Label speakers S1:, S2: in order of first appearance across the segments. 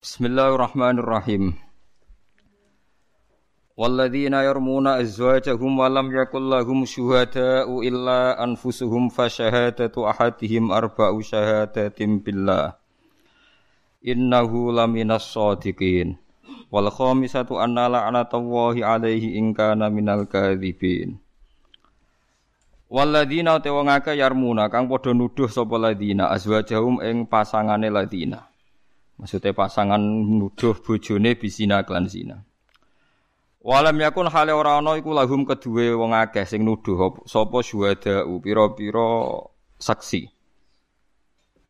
S1: Bismillahirrahmanirrahim. Walladzina yarmuna azwajahum wa lam yakul lahum syuhada'u illa anfusuhum fa syahadatu ahadihim arba'u syahadatin billah. Innahu laminas shadiqin. Wal khamisatu anna la'natallahi alaihi in kana minal kadzibin. Walladzina te yarmuna kang padha nuduh sapa ladina azwajahum ing pasangane ladina. Maksudnya pasangan nuduh bojone bisina klan zina. Walam yakun hale ora ana iku lahum kedue wong akeh sing nuduh sapa syuhada pira-pira saksi.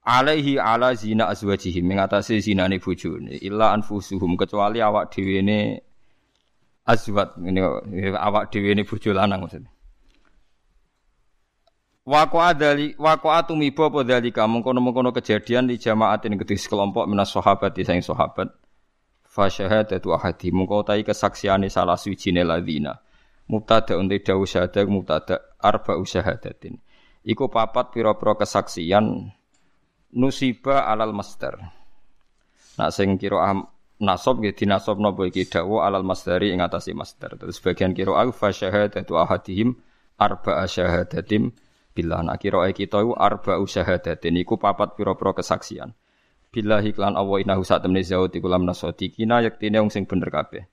S1: Alaihi ala zina azwajihim mengatasi zinane bojone illa anfusuhum kecuali awak dhewe ne azwat ini awak dhewe ne bojo lanang maksudnya. Wako adali wako atumiba apa dalika mengkono-mengkono kejadian di jamaatin kedhi sekelompok minas sahabat di saing sahabat. Fa syahadatu ahadi mengko tai kesaksiane salah suwijine ladina. Mubtada unte dawu syahadat mubtada arba usyahadatin. Iku papat pira-pira kesaksian nusiba alal master. Nak sing kira nasab nggih dinasab napa iki dawu alal masdari ing atase master. Terus bagian kira au fa syahadatu ahadihim arba syahadatim Bila nak kira kita iku arba usyahadatin iku papat pira-pira kesaksian. Billahi klan Allah innahu sak temne zaut iku lam nasoti kina yektine wong sing bener kabeh.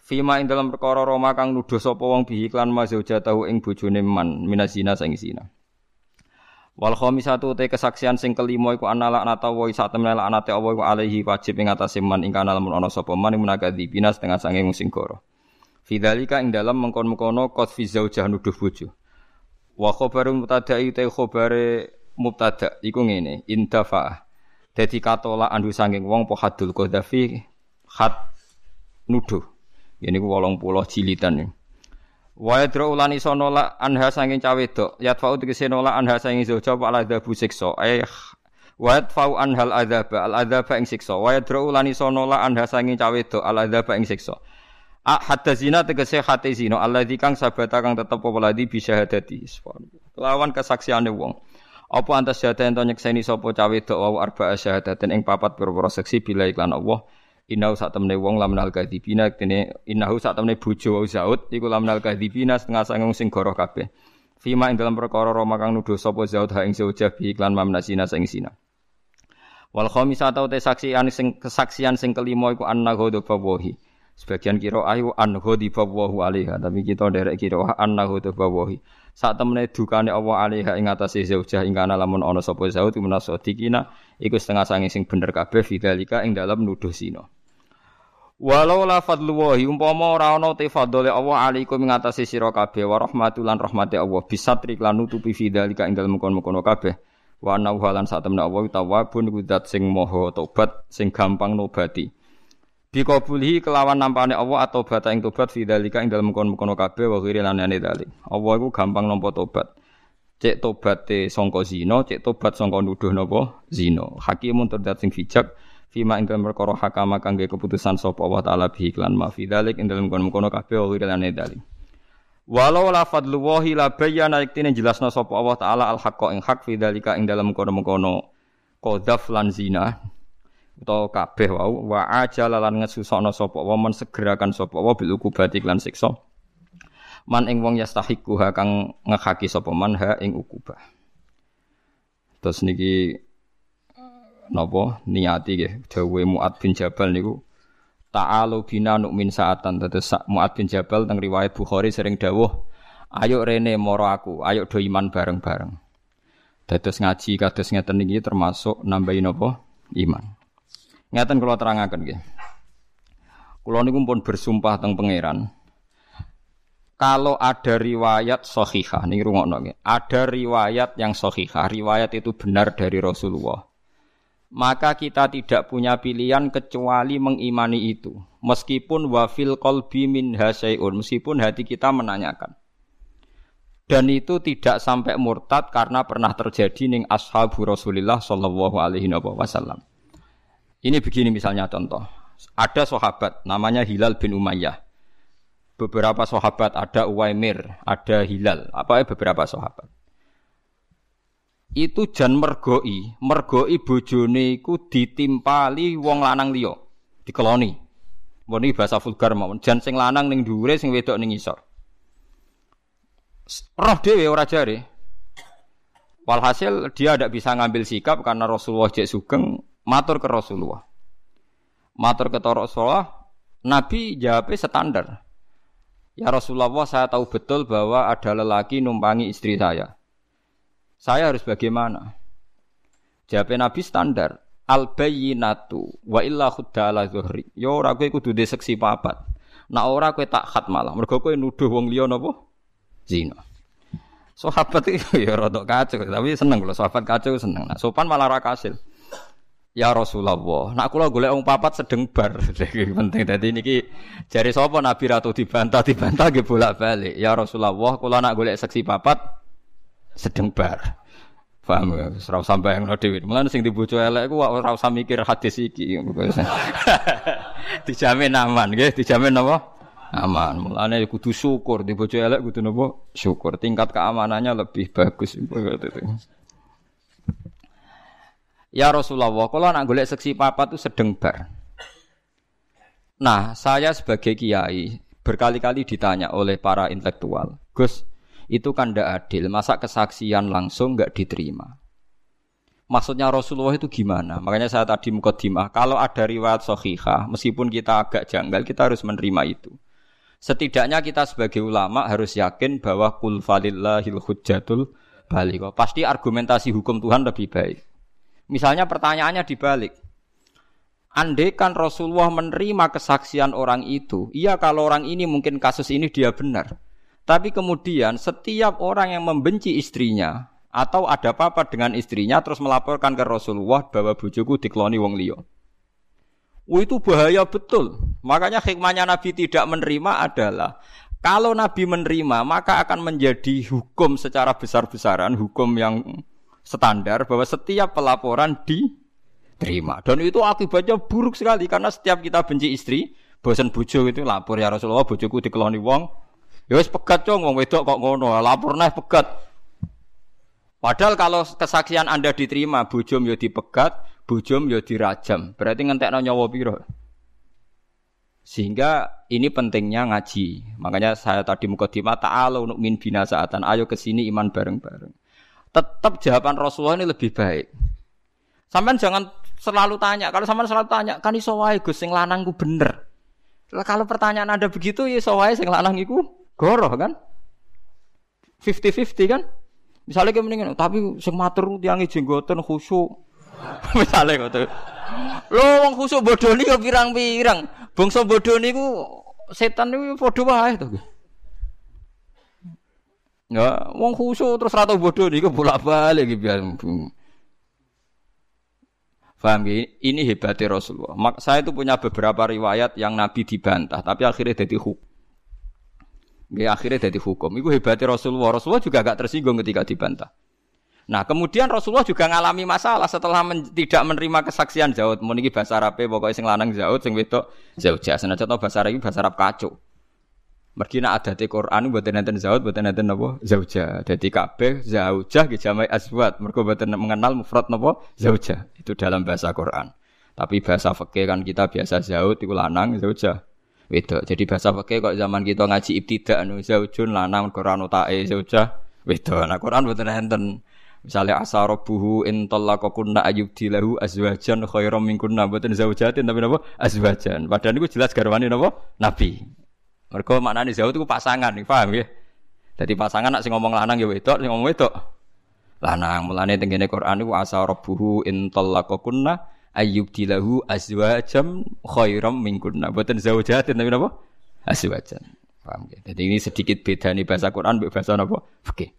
S1: Fima ing dalam perkara Roma kang nuduh sapa wong bihi klan tahu ing bojone man minazina sing zina. Wal khamisatu te kesaksian sing kelima iku ana laknata wa sak temne laknate Allah iku alaihi wajib ing atase man ing kana lamun ana sapa man munakadzibina setengah sange wong sing goro. Fidzalika ing dalam mengkon-mengkono qad fi zaujah nuduh. Wa khabaru mubtada te khabare mubtada iku ngene, indafa. Dadi katola andu sanging wong po hadul qadhafi khat nuduh. Ini ku 80 jilitan. Wa yadra ulani sono la anha sanging cawe dok. Yatfa'u tegese nola anha sanging zoja wa ala dabu siksa. Eh wa yadfa'u anhal adzaba al adzaba ing siksa. Wa yadra ulani sono la anha sanging cawe dok al adzaba ing siksa. A hadda zina tegese hate zina alladzi kang sabata kang tetep apa ladi bisa hadati. Lawan kesaksiane wong. Apa antas syahada ento nyekseni sapa cawe dok wau arba syahadaten ing papat pira-pira seksi bila iklan Allah. Innahu sak temne wong lamnal kadzibina kene innahu sak temne bojo wau zaud iku lamnal kadzibina setengah sanging sing goroh kabeh. Fima ing dalam perkara Roma kang nuduh sapa zaud ha ing zaujah bi iklan mamnasina sing sina. Wal khamisatu te saksian sing kesaksian sing kelima iku anna ghadha bawahi. Sebagian kira ayu an ghadiballahu alaiha, tapi kita derek kira anna ghadiballahu. Saat temene dukane Allah alaiha ing atase zaujah ing kana lamun ana sapa zaud dikina iku setengah sange sing bener kabeh fidzalika ing dalam nuduh sino. Walau la fadlullahi umpama ora ana te fadhole Allah alaikum ing atase sira kabeh wa rahmatulan rahmate Allah bisatri lan nutupi fidzalika ing dalem kono-kono kabeh. Wa anna lan sak temene Allah tawwabun iku sing maha tobat sing gampang nobati. Bikabulhi kelawan nampane Allah atau bata ing tobat fi dalika ing dalem kono-kono kabeh wa ghiri lan dalik. Allah iku gampang nampa tobat. Cek tobate sangka zina, cek tobat sangka nuduh napa zina. Hakimun terdat sing bijak fima ing dalem perkara hakama kangge keputusan sapa Allah taala bi iklan ma fi dalik ing dalem kono-kono kabeh wa ghiri lan dalik. Walau la fadlullahi la bayyana iktine jelasna sapa Allah taala al haqqa ing hak fi dalika ing dalem kono-kono qadzaf lan zina utawa kabeh wau wa ajala lan ngesusokno sapa wa men segerakan sapa wa bil ukubati lan siksa. Man ing wong yastahiku ha kang ngehaki sapa man ha ing ukubah. Terus niki napa? Niati nggih dawe Muad bin Jabal niku ta'alu bina min saatan. Terus Muad bin Jabal teng riwayat Bukhari sering dawuh ayo rene moro aku ayo do iman bareng-bareng. Dados ngaji kados ngeten niki termasuk nambahin apa iman Ngeten kula terangaken nggih. Kula niku pun bersumpah teng pangeran. Kalau ada riwayat sahihah, nih rungokno nggih. Ada riwayat yang sahihah, riwayat itu benar dari Rasulullah. Maka kita tidak punya pilihan kecuali mengimani itu. Meskipun wafil qalbi min hasyai'un, meskipun hati kita menanyakan. Dan itu tidak sampai murtad karena pernah terjadi ning ashabu Rasulullah sallallahu alaihi wasallam. Ini begini misalnya contoh. Ada sahabat namanya Hilal bin Umayyah. Beberapa sahabat ada Uwaimir, ada Hilal, apa ya beberapa sahabat. Itu jan mergoi, mergoi bojone iku ditimpali wong lanang liya. dikeloni. Mbon iki bahasa vulgar mawon. Jan sing lanang ning dhuwure sing wedok ning isor. Roh dhewe ora jare. Walhasil dia tidak bisa ngambil sikap karena Rasulullah cek sugeng matur ke Rasulullah. Matur ke Rasulullah, Nabi jawabnya standar. Ya Rasulullah, saya tahu betul bahwa ada lelaki numpangi istri saya. Saya harus bagaimana? Jawabnya Nabi standar. Al bayyinatu wa illa khudda zuhri. Ya ora kowe kudu seksi papat. Nak ora kowe tak khat malah. Mergo kowe nuduh wong liya napa? Zina. Sahabat itu ya rada kacau, tapi seneng kalau sahabat kacau seneng. Nah, sopan malah ra kasil. Ya Rasulullah, nak kula golek wong papat sedeng bar. penting dadi niki jari sapa Nabi ratu dibantah dibantah nggih bolak-balik. Ya Rasulullah, kula nak golek seksi papat sedeng bar. Paham ya? Ora usah bayangno dhewe. Mulane sing dibojo elek ku ora usah mikir hadis iki. dijamin aman nggih, dijamin apa? aman. Mulane kudu syukur di bojo elek kudu nopo? Syukur. Tingkat keamanannya lebih bagus Ya Rasulullah, kalau nak golek seksi papa tuh sedeng bar. Nah, saya sebagai kiai berkali-kali ditanya oleh para intelektual, Gus, itu kan tidak adil. Masa kesaksian langsung nggak diterima? Maksudnya Rasulullah itu gimana? Makanya saya tadi mukadimah, kalau ada riwayat sohihah, meskipun kita agak janggal, kita harus menerima itu. Setidaknya kita sebagai ulama harus yakin bahwa kul falillahil hujjatul balik. Pasti argumentasi hukum Tuhan lebih baik. Misalnya pertanyaannya dibalik. Andai kan Rasulullah menerima kesaksian orang itu, iya kalau orang ini mungkin kasus ini dia benar. Tapi kemudian setiap orang yang membenci istrinya atau ada apa-apa dengan istrinya terus melaporkan ke Rasulullah bahwa bujuku dikloni wong liya. Oh, itu bahaya betul. Makanya hikmahnya Nabi tidak menerima adalah kalau Nabi menerima maka akan menjadi hukum secara besar-besaran, hukum yang standar bahwa setiap pelaporan diterima. Dan itu akibatnya buruk sekali karena setiap kita benci istri, bosan bojo itu lapor ya Rasulullah bojoku dikeloni wong. Ya wis pegat cong wong wedok kok ngono, lapor nah pegat. Padahal kalau kesaksian Anda diterima, bojom ya dipegat, bujum ya dirajam. Berarti ngentekno nyawa piro? Sehingga ini pentingnya ngaji. Makanya saya tadi mukadimah ta'ala untuk min saatan. Ayo ke sini iman bareng-bareng. Tetap jawaban Rasulullah ini lebih baik. Sampai jangan selalu tanya. Kalau sampean selalu tanya, kan iso wae Gus sing lanang ku bener. Kalau pertanyaan Anda begitu ya iso wae sing lanang iku goroh kan? 50-50 kan? Misalnya kayak mendingan, tapi sing matur tiangi jenggoten khusyuk Misale ngono. Lho wong khusuk bodoh niku pirang-pirang. Bangsa bodoh niku setan niku padha wae to. Ya, wong khusuk terus rata bodoh niku bolak-balik iki biar. Paham? Ini hebatnya Rasulullah. Mak saya itu punya beberapa riwayat yang Nabi dibantah, tapi akhirnya jadi hukum. Ya, akhirnya jadi hukum. Itu hebatnya Rasulullah. Rasulullah juga agak tersinggung ketika dibantah. Nah, kemudian Rasulullah juga ngalami masalah setelah men tidak menerima kesaksian Zaud. Niki bahasa Arab pokoknya sing lanang Zaud, sing wedok Zaujah. To bahasa Arab bahasa Arab kacau. Mergi nak ada di Quran buat nanten Zaud, buat nanten napa Zaujah. Jadi kabeh Zaujah ki jamai aswad. Mergo buat mengenal mufrad napa Zaujah. Itu dalam bahasa Quran. Tapi bahasa fikih kan kita biasa Zaud iku lanang Zaujah. Wedok. Jadi bahasa fikih kok zaman kita ngaji ibtidak anu Zaujun lanang Quran utae Zaujah wedok. Nah Quran buat nanten Misalnya asa rabbuhu in talaqakunna dilahu azwajan khairam minkunna boten zaujatin tapi napa azwajan. Padahal niku jelas garwane napa? Nabi. Mergo maknane zauj itu pasangan, paham ya? Jadi pasangan nak sing ngomong lanang ya wedok, sing ngomong wedok lanang. Mulane tengene Quran niku asa rabbuhu in talaqakunna dilahu azwajan khairam minkunna boten zaujatin tapi napa? Azwajan. Paham ya? Jadi ini sedikit beda nih bahasa Quran bahasa napa? Okay.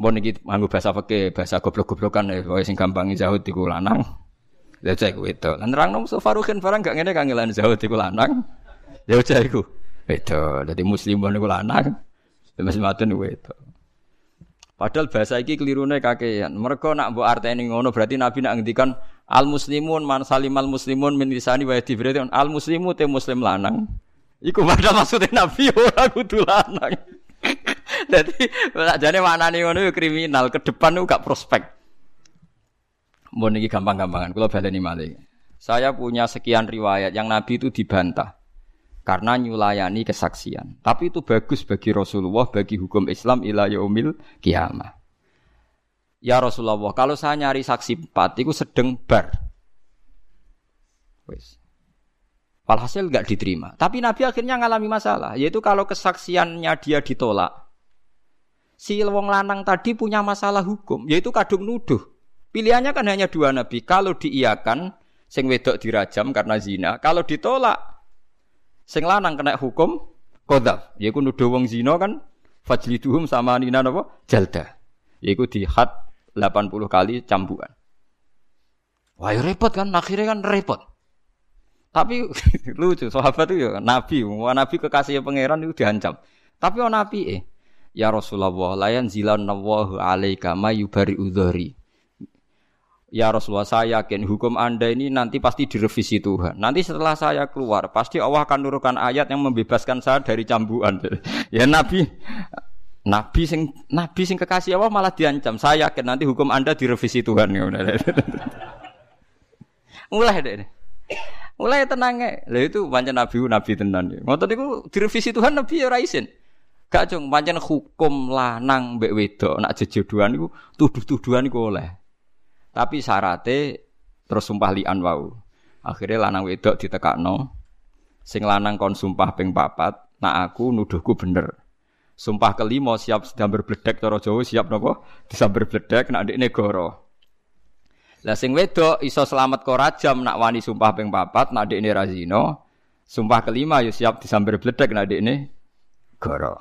S1: Mbon iki nganggo bahasa fikih, bahasa goblok-goblokan ya kowe sing gampang zahud iku lanang. Lha cek itu. Lan nerangno Musa Farukin barang gak ngene kangelan zahud iku lanang. Ya cek iku. Itu. Dadi muslim niku lanang. Mas matun niku itu. Padahal bahasa iki kelirune kakean. Mereka nak mbok arteni ngono berarti Nabi nak ngendikan al muslimun man salimal muslimun min lisani wa yadi berarti al muslimu te muslim lanang. Iku padahal maksudnya Nabi ora kudu lanang. Jadi jane maknane ngono yo kriminal, ke depan itu gak prospek. Mbon iki gampang-gampangan, kula baleni malih. Saya punya sekian riwayat yang Nabi itu dibantah karena nyulayani kesaksian. Tapi itu bagus bagi Rasulullah, bagi hukum Islam ila yaumil kiamah. Ya Rasulullah, kalau saya nyari saksi empat, itu sedang bar. Wes. Walhasil nggak diterima. Tapi Nabi akhirnya ngalami masalah, yaitu kalau kesaksiannya dia ditolak, si wong lanang tadi punya masalah hukum, yaitu kadung nuduh. Pilihannya kan hanya dua Nabi. Kalau diiakan, sing wedok dirajam karena zina. Kalau ditolak, Sing lanang kena hukum kodaf. Yaiku nuduh wong zina kan fajliduhum sama nina napa? Jalda. Yaiku di had 80 kali cambukan. Wah repot kan, akhirnya kan repot. Tapi lucu, sahabat itu ya nabi, wah nabi kekasih pangeran itu diancam. Tapi oh nabi eh, ya Rasulullah, layan zilan nawahu alaika mayubari udhari. Ya Rasulullah saya yakin hukum anda ini nanti pasti direvisi Tuhan. Nanti setelah saya keluar pasti Allah akan nurunkan ayat yang membebaskan saya dari cambuan. ya Nabi Nabi sing Nabi sing kekasih Allah malah diancam. Saya yakin nanti hukum anda direvisi Tuhan. Mulai deh. Mulai tenang ya. Lah itu pancen Nabi Nabi tenan. Ngoten niku direvisi Tuhan Nabi ya raisin. Gak cung pancen hukum lanang mbek wedok nak jejodohan niku tuduh-tuduhan niku oleh. Tapi syaratnya terus sumpah lian wau. Akhirnya lanang wedok ditekakno. Sing lanang kon sumpah ping papat, nak aku nuduhku bener. Sumpah kelima siap sedang berbledek cara Jawa siap napa? Disamber bledek nak ndekne goro. Lah sing wedok iso selamat kok rajam nak wani sumpah ping papat nak ndekne razino. Sumpah kelima yo siap disamber bledek nak ndekne goro.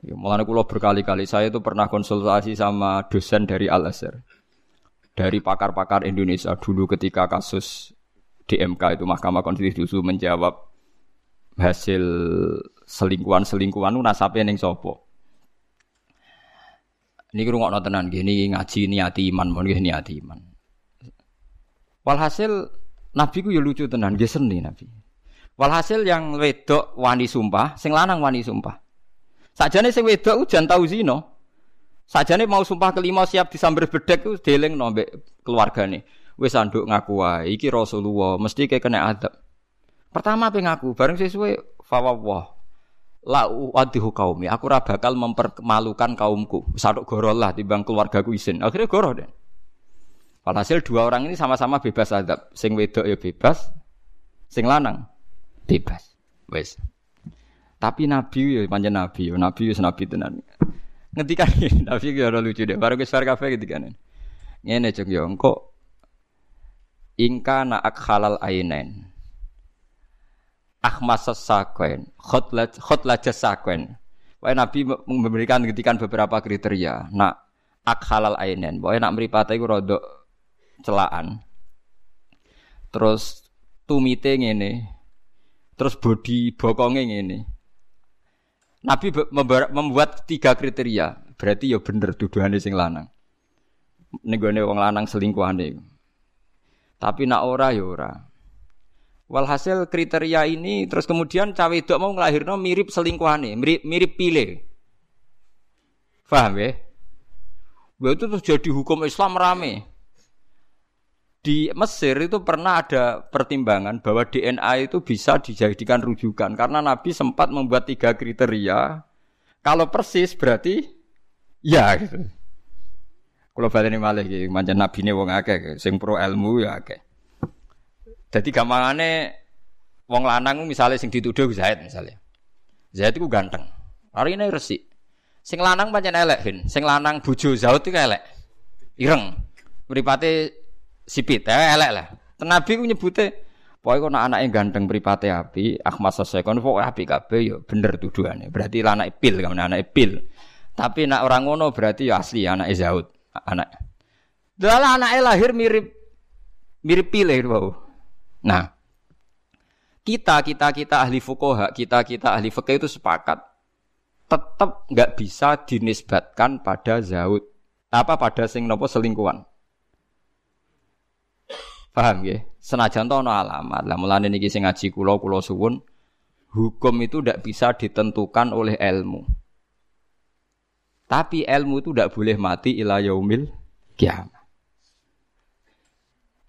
S1: Mulane kula berkali-kali saya itu pernah konsultasi sama dosen dari Al Azhar dari pakar-pakar Indonesia dulu ketika kasus DMK itu Mahkamah Konstitusi menjawab hasil selingkuhan-selingkuhan itu nasabnya ning sopo. Ini nggak tenan gini ngaji niati iman, mau gini niati iman. Walhasil Nabi ku ya lucu tenan, gak seni Nabi. Walhasil yang wedok wani sumpah, sing lanang wani sumpah. Sajane sing wedok ujan tau zino, Sajane mau sumpah kelima siap disamber bedek ku deleng nombek keluargane. Wis anduk ngaku wae iki Rasulullah mesti kayak kena adab. Pertama pe ngaku bareng sesuai fawwah. La uadihu kaumi. Aku ora bakal mempermalukan kaumku. Saduk goro lah timbang keluargaku isin. Akhirnya goro deh. Walhasil dua orang ini sama-sama bebas adab. Sing wedok ya bebas, sing lanang bebas. Wes. Tapi Nabi ya panjang Nabi, ya Nabi ya Nabi tenan ngetikan tapi ya lucu deh. Baru gue kafe ini. Cek yo engko ingka naak halal ainen. Akhmas sakwen khotla khotla jasakwen Wah Nabi memberikan ngetikan beberapa kriteria nak ak halal ainen. Wah nak meripate iku rodok celaan. Terus tumite ngene. Terus body bokonge ngene Nabi membuat tiga kriteria. Berarti ya bener tuduhane sing lanang. Nenggone wong lanang selingkuhane. Tapi nak ora ya ora. Walhasil kriteria ini terus kemudian cawe wedok mau nglahirno mirip selingkuhane, mirip mirip pile. Paham ya? Itu terus jadi hukum Islam rame di Mesir itu pernah ada pertimbangan bahwa DNA itu bisa dijadikan rujukan karena Nabi sempat membuat tiga kriteria. Kalau persis berarti ya gitu. Kalau ini malah gitu, macam Nabi ini wong akeh, sing pro ilmu ya akeh. Jadi gampangane wong lanang misalnya sing dituduh Zaid misalnya. Zaid itu ganteng. Hari ini resik. Sing lanang pancen elek, Sing lanang bojo Zaid itu elek. Ireng. Mripate sipit ya elek lah. Nabi ku nyebute pokoke kok anake ganteng mripate api, Ahmad Sasekon pokoke api kabeh ya bener tuduhane. Berarti anake pil kan anake pil. Tapi nak orang ngono berarti ya asli anake Zaud, anak. Dalah anake lahir mirip mirip pil bau. Nah, kita kita kita ahli fukoha, kita kita ahli fikih itu sepakat tetap nggak bisa dinisbatkan pada Zaud apa pada sing nopo selingkuhan. Paham ya? Senajan to ana alamat. Lah mulane niki sing ngaji kula kula suwun hukum itu tidak bisa ditentukan oleh ilmu. Tapi ilmu itu tidak boleh mati ila yaumil kiamat.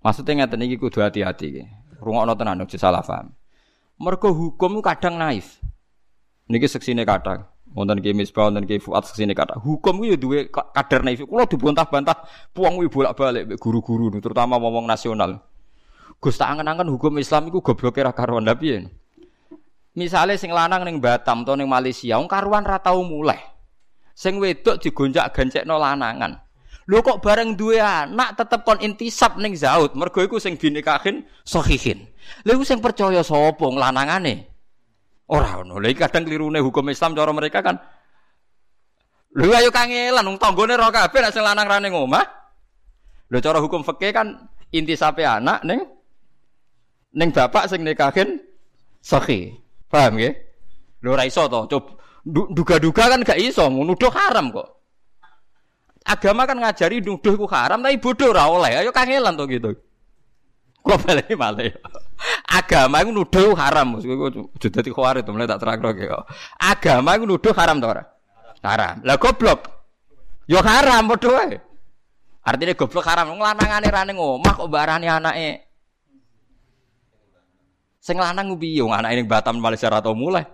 S1: Maksudnya ngeten iki kudu hati-hati iki. Rungokno tenan salah paham. Mergo hukum kadang naif. Niki seksine kadang. Wonten ki Misbah, wonten ki Fuad seksine kadang. Hukum ku ya duwe kadar naif. Kulo dibantah-bantah puang wi bolak-balik guru-guru terutama ngomong nasional. Gus tak angen-angen hukum Islam iku gobloke ra karuan piye? Misale sing lanang ning Batam atau ning Malaysia, wong karuan ra tau mulai. Sing wedok digonjak-gancekno lanangan. Lho kok bareng duwe anak tetep kon intisab ning zaud, mergo iku sing binikahin sahihin. Lha iku sing percaya sapa lanangane? Ora ono. Lha kadang klirune hukum Islam cara mereka kan Lho ayo kangelan wong tanggane ora kabeh nek sing lanang ra ning omah. Lho cara hukum fikih kan intisape anak ning ning bapak sing nikahin sahih. Paham nggih? Lho ora iso to. Duga-duga kan gak iso, nuduh haram kok. Agama kan ngajari nuduh ku haram, tapi bodoh ora oleh. Ayo kangelan to gitu. Kok balik malah Agama itu nuduh haram. Kowe dadi khawarit mulai tak terang kok. Agama itu nuduh haram to ora? Haram. Lah goblok. Yo haram padha wae. Artinya goblok haram. Wong lanangane ra ning omah kok barani anake. Sing lanang piye wong anake ning Batam Malaysia ra tau mulai.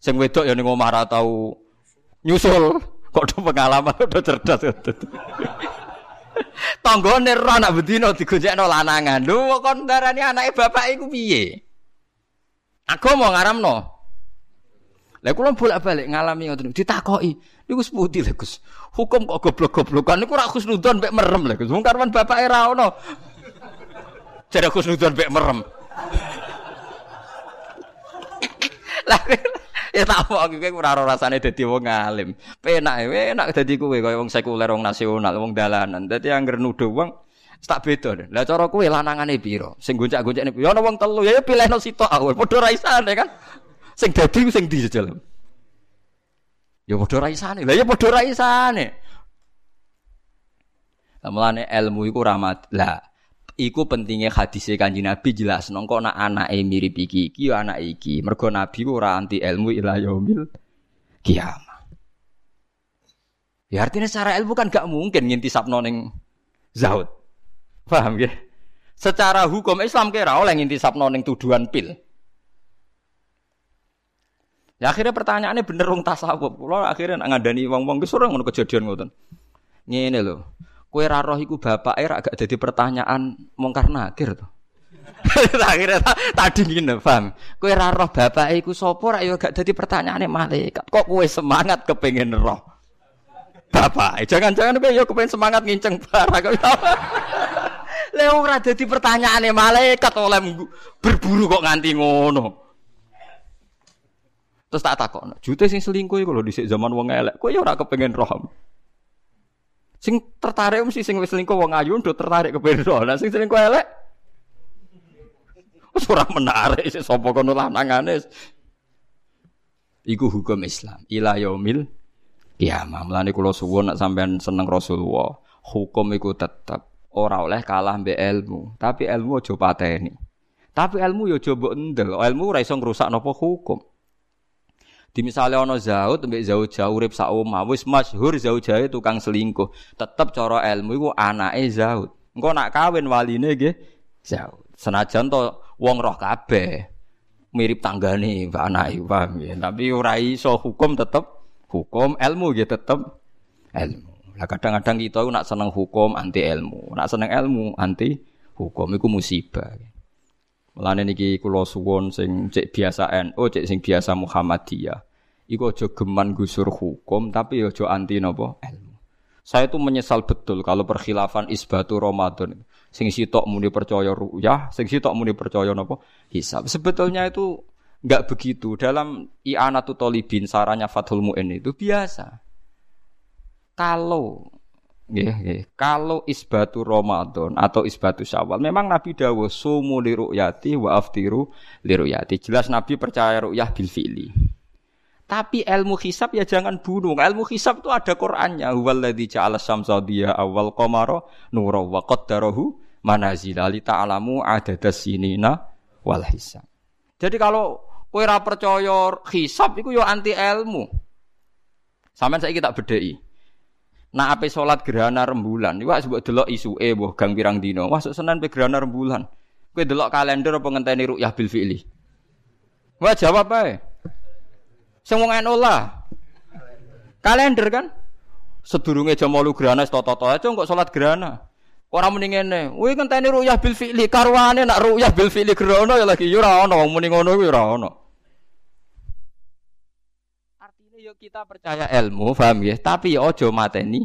S1: Sing wedok ya ning omah ra tau nyusul. Kok do pengalaman udah cerdas. Tanggane ora anak bedino digonjekno lanangan. Lho kon darani anake bapak iku piye? Aku mau ngaramno. Lah kula bolak-balik ngalami ngoten ditakoki. Niku seputi lho Gus. Hukum kok goblok-goblokan niku ora khusnudon mek merem lho Gus. Wong karwan bapake ra ono. Jare khusnudon mek merem. Lah ya tak mau kowe ora ora rasane dadi wong alim. Penak enak dadi kowe kaya wong sekuler wong nasional, wong dalanan. Dadi anggere nuduh wong tak beda. Lah cara kowe lanangane pira? Sing goncak-goncakne ya ana wong telu ya pilihno sitok awal. Padha ra isane kan. Sing dadi sing di jejal. Ya padha ra isane. Lah ya padha ra isane. Mulane ilmu iku rahmat. Lah Iku pentingnya hadis kanji Nabi jelas nongko nak anak mirip iki iki anak iki. Mergo Nabi ora anti ilmu ila yaumil kiamah. Ya artinya secara ilmu kan gak mungkin ngintisap noning zaud. Paham ya? Secara hukum Islam kira oleh ngintisap noning tuduhan pil. Ya akhirnya pertanyaannya bener wong tasawuf. Kulo akhirnya ngadani wong-wong ki ora ngono kejadian ngoten. Ngene lho. Kue raroh iku bapak era agak jadi pertanyaan mongkar nakir tuh. Akhirnya tadi gini, paham? Kue raroh bapak iku sopo rak yo gak jadi pertanyaan malaikat. Kok kue semangat kepengen roh? Bapak, jangan-jangan kue yo kepengen semangat nginceng barang. Leo ora dadi pertanyaane malaikat oleh berburu kok nganti ngono. Terus tak takon, jute sing selingkuh iku lho dhisik zaman wong elek. Kowe yo ora kepengen roh. Sing tertarik mesti sing wis selingkuh wong ayu ndo tertarik ke bendo. Lah sing selingkuh elek wis ora menarik sik sapa kono lanangane. Iku hukum Islam. Ila yaumil kiamah. Mulane kula suwun nek sampean seneng Rasulullah, hukum iku tetep ora oleh kalah mbek ilmu, tapi ilmu aja pateni. Tapi ilmu yo aja mbok endel. Ilmu ora iso ngrusak napa hukum. Di misalnya ono zaud mbek zaud jauh urip sak omah wis masyhur zaud jauh tukang selingkuh. Tetep cara ilmu iku anake zaud. Engko nak kawin waline nggih zaud. Senajan to wong roh kabeh mirip tanggane mbak anake paham ya. Tapi ora iso hukum tetep hukum ilmu nggih tetep ilmu. Lah kadang-kadang kita nak seneng hukum anti ilmu, nak seneng ilmu anti hukum iku musibah. Mulane niki kula suwun sing cek biasa NU, cek sing biasa Muhammadiyah. Iku aja geman gusur hukum tapi aja anti napa ilmu. Saya tuh menyesal betul kalau perkhilafan isbatu Ramadan. Sing sitok muni percaya ruyah, sing sitok muni percaya napa hisab. Sebetulnya itu enggak begitu. Dalam i'anatu talibin sarannya Fathul Mu'in itu biasa. Kalau Nggih. Kalau isbatu Ramadan atau isbatu Syawal, memang Nabi dawuh sumu li ru'yati wa aftiru li ru'yati. Jelas Nabi percaya ru'yah bil fi'li. Tapi ilmu hisab ya jangan bunuh. Ilmu hisab itu ada Qur'annya. Huwallazi ja'ala syamsa diya awal qamara nura wa qaddarahu manazila li ta'lamu adadas sinina wal hisab. Jadi kalau kowe ora percaya hisab iku ya anti ilmu. Sampeyan saiki tak bedheki. Nah ape salat gerhana rembulan, iku sebut delok isuke mbah gang pirang dina. Wah Senin pe gerhana rembulan. Kowe delok kalender apa ngenteni ru'yah bil fi'li? Wah jawab ae. Sing wong lah. Kalender kan? Sedurunge jam 8 gerhana toto-toto aja kok salat gerhana. Ora muni ngene, kuwi ngenteni ru'yah bil fi'li, karwane nak ru'yah bil fi'li gerhana ya lagi ora ono, muni ngono kuwi ora ono. Kita percaya ilmu, paham ya? Tapi ya aja mateni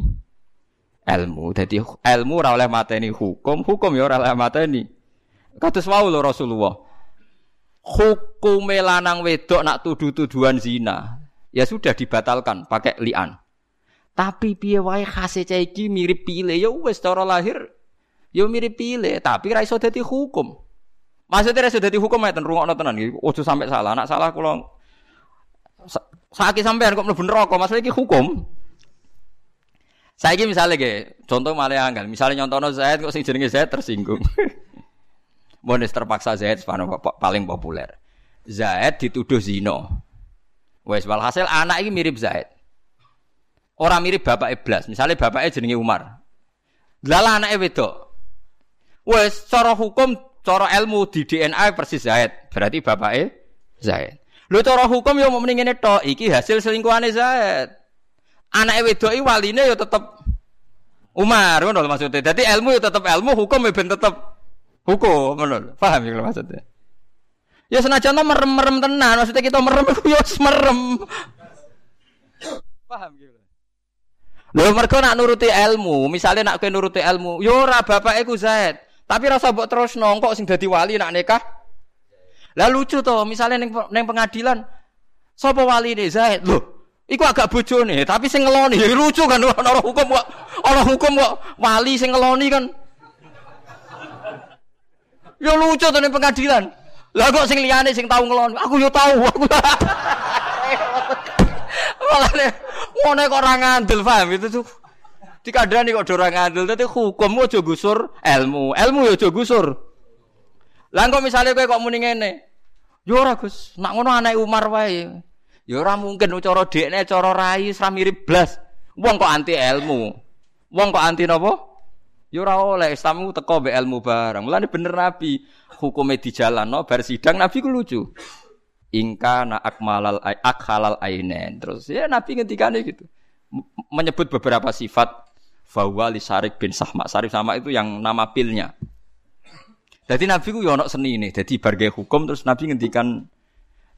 S1: ilmu. Jadi ilmu ora oleh mateni hukum, hukum ya ora oleh mateni. Kados wau lho Rasulullah. Hukum lanang wedok nak tuduh-tuduhan zina, ya sudah dibatalkan pakai lian. Tapi piye wae khase iki mirip pile ya wis cara lahir ya mirip pile, tapi ra iso dadi hukum. Maksudnya ra iso hukum ya rungokno tenan iki. Ojo sampai salah. Nak salah kula Sakit sampean kok mlebu neraka, masalah iki hukum. Saiki misalnya ge, contoh malah anggal, misalnya nyontono Zaid kok sing jenenge Zaid tersinggung. Monis terpaksa Zaid paling populer. Zaid dituduh zino. Wes walhasil anak ini mirip Zaid. Orang mirip bapak Iblas, misalnya bapaknya jenenge Umar. Lala anaknya wedok. Wes cara hukum, cara ilmu di DNA persis Zaid. Berarti bapaknya Zaid. Lho cara hukum ya mau mendingin itu, iki hasil selingkuhane Zaid. Anake wedok iki waline ya tetep Umar ngono maksudnya. Jadi ilmu ya tetep ilmu, hukum ya ben hukum ngono. Paham ya maksudnya? Ya senajan to merem-merem tenan, maksudnya kita merem itu ya merem. Paham gitu. Lho mergo nak nuruti ilmu, misalnya nak kowe nuruti ilmu, yo ya ora bapake ku Zaid. Tapi rasa mbok terus nongkok sing dadi wali nak nikah lah lucu toh, misalnya neng, neng pengadilan, sapa wali ini Zaid loh. Iku agak nih, tapi sing ngeloni ya lucu kan orang hukum kok orang hukum kok wali sing ngeloni kan. Ya lucu tuh neng pengadilan. Lah kok sing liyane sing tahu ngeloni, aku yo tahu aku. Malah ngono kok ora ngandel paham itu tuh. Dikandani kok ora ngandel, dadi hukum aja gusur ilmu, ilmu yo aja gusur. Lah kok misalnya kowe kok muni ngene. Yo ora Gus, nak ngono anak Umar wae. Yo ora mungkin cara dekne cara rai ora mirip blas. Wong kok anti ilmu. Wong kok anti napa? Yo ora oleh Islam teko mbek ilmu barang. Mulane bener Nabi hukume di jalan no bar sidang Nabi ku lucu. Ingka na akmalal akhalal ainen. Terus ya Nabi ngendikane gitu. Menyebut beberapa sifat Fawwa li Sarik bin Sahma. Sarik sama itu yang nama pilnya. Jadi Nabi ku yo ono seni ini. Jadi barge hukum terus Nabi ngendikan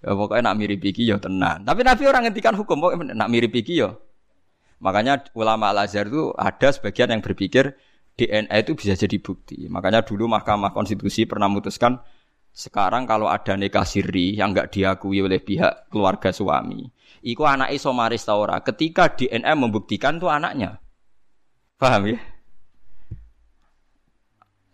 S1: ya pokoknya nak mirip iki yo tenan. Tapi Nabi orang ngendikan hukum pokoknya nak mirip iki yo. Makanya ulama Al Azhar itu ada sebagian yang berpikir DNA itu bisa jadi bukti. Makanya dulu Mahkamah Konstitusi pernah memutuskan sekarang kalau ada nikah siri yang nggak diakui oleh pihak keluarga suami, iku anak isomaris taura. Ketika DNA membuktikan tuh anaknya, paham ya?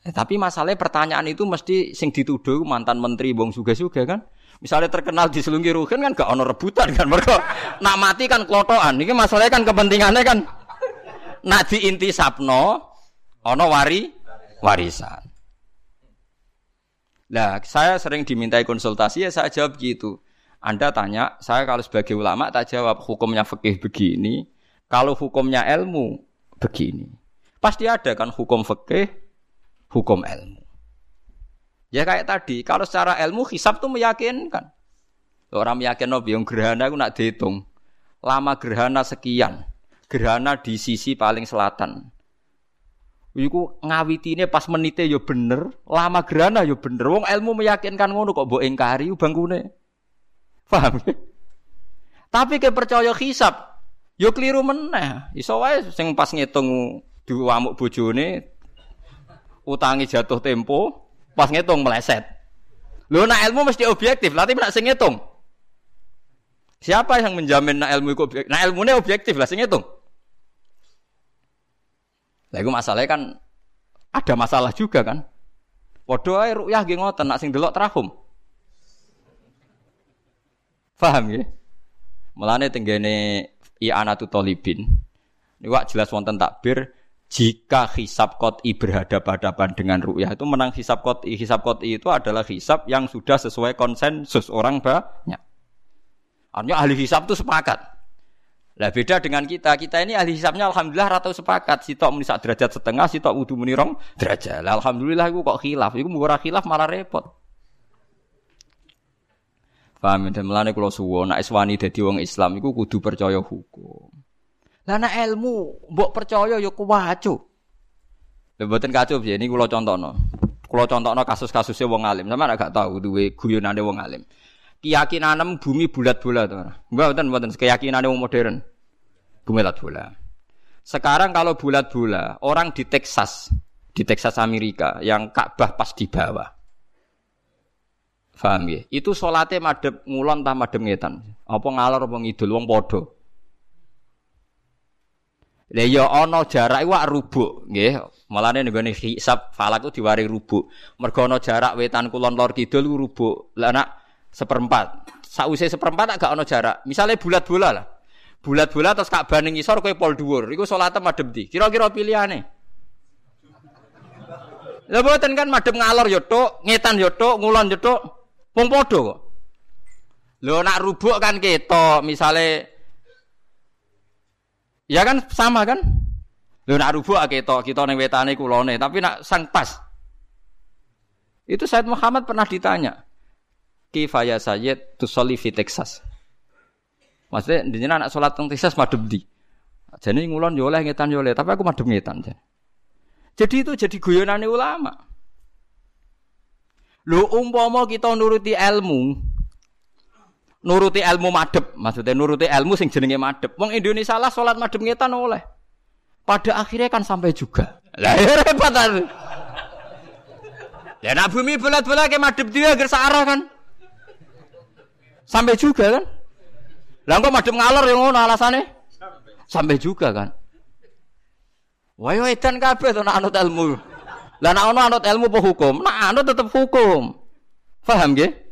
S1: Eh, tapi masalahnya pertanyaan itu mesti sing dituduh mantan menteri bong suga-suga kan. Misalnya terkenal di selungi rugen kan gak ono rebutan kan mereka nak mati kan klotoan. Ini masalahnya kan kepentingannya kan nak di inti sapno ono wari warisan. Nah, saya sering dimintai konsultasi ya saya jawab gitu. Anda tanya, saya kalau sebagai ulama tak jawab hukumnya fikih begini, kalau hukumnya ilmu begini. Pasti ada kan hukum fikih, hukum ilmu. Ya kayak tadi, kalau secara ilmu hisab tuh meyakinkan. Orang meyakin nabi yang gerhana itu nak dihitung. Lama gerhana sekian. Gerhana di sisi paling selatan. Iku ngawitine pas menite yo ya bener, lama gerhana yo ya bener. Wong ilmu meyakinkan ngono kok mbok ingkari bangkune. Paham? Tapi ke percaya hisab, yo keliru meneh. Iso wae sing pas ngitung amuk bojone utangi jatuh tempo, pas ngitung meleset. Lho nak ilmu mesti objektif, lah tapi nak sing ngitung. Siapa yang menjamin nak ilmu itu objektif? Nah ilmunya objektif lah sing ngitung. Lah iku masalahnya kan ada masalah juga kan. Padha ae rukyah nggih ngoten nak sing delok terahum. Paham ya? Mulane tenggene i'anatu talibin. Niku jelas wonten takbir jika hisab kot'i berhadapan-hadapan dengan ru'yah itu menang hisab kot'i. Hisab kot'i itu adalah hisab yang sudah sesuai konsensus orang banyak. Artinya ahli hisab itu sepakat. Lah beda dengan kita. Kita ini ahli hisabnya alhamdulillah ratau sepakat. Sitok muni sak derajat setengah, sitok wudu muni rong derajat. Lah alhamdulillah iku kok khilaf. Iku ora khilaf malah repot. Paham dan melane kula suwon nek dadi wong Islam iku kudu percaya hukum. Lah nek ilmu mbok percaya ya kuwacu. Lha mboten kacau piye ini kula contohno. Kula contohno kasus-kasusnya wong alim. Sama gak tahu duwe guyonane wong alim keyakinan bumi bulat-bulat. Mboten mboten keyakinan wong modern. Bumi bulat-bulat. Sekarang kalau bulat-bulat, orang di Texas, di Texas Amerika yang Ka'bah pas di bawah. Paham ya? Itu salate madhep ngulon ta madhep ngetan. Apa ngalor apa ngidul wong padha. Lah ya ana jarak iku rubuk, nggih. Mulane nggone hisab falak ku diwari rubuk. Mergo ana jarak wetan kulon lor kidul ku rubuk. Lah nak seperempat. Sausé seperempat agak ono jarak. Misalnya bulat bola lah. Bulat bola terus kak baning isor kowe pol dhuwur. Iku salate madhep di. Kira-kira pilihane. Lah boten kan madhep ngalor yo tok, ngetan yo tok, ngulon yo tok. Wong padha kok. Lho nak rubuk kan ketok, misale Ya kan sama kan? Lho nak rubuk ketok, kita ning wetane kulone, tapi nak sang pas. Itu Said Muhammad pernah ditanya kifaya sayyid tusolli fi Texas. Maksudnya dinjen anak sholat teng Texas madem di. Jadi ngulon yo oleh ngetan yo oleh, tapi aku madem ngetan. Jadi itu jadi guyonane ulama. Lu umpama kita nuruti ilmu, nuruti ilmu madep, maksudnya nuruti ilmu sing jenenge madep. Wong Indonesia lah sholat madem ngetan oleh. Pada akhirnya kan sampai juga. Lah ya repot Ya nak bumi bulat-bulat kayak madep dia agar searah kan. Sampai juga kan? Lah kok madhep ngalor yang ngono alasane? Sampai juga kan? Wah yo edan kabeh to anut ilmu. Lah nek ana anut ilmu apa hukum? Nak anut tetep hukum. Paham nggih?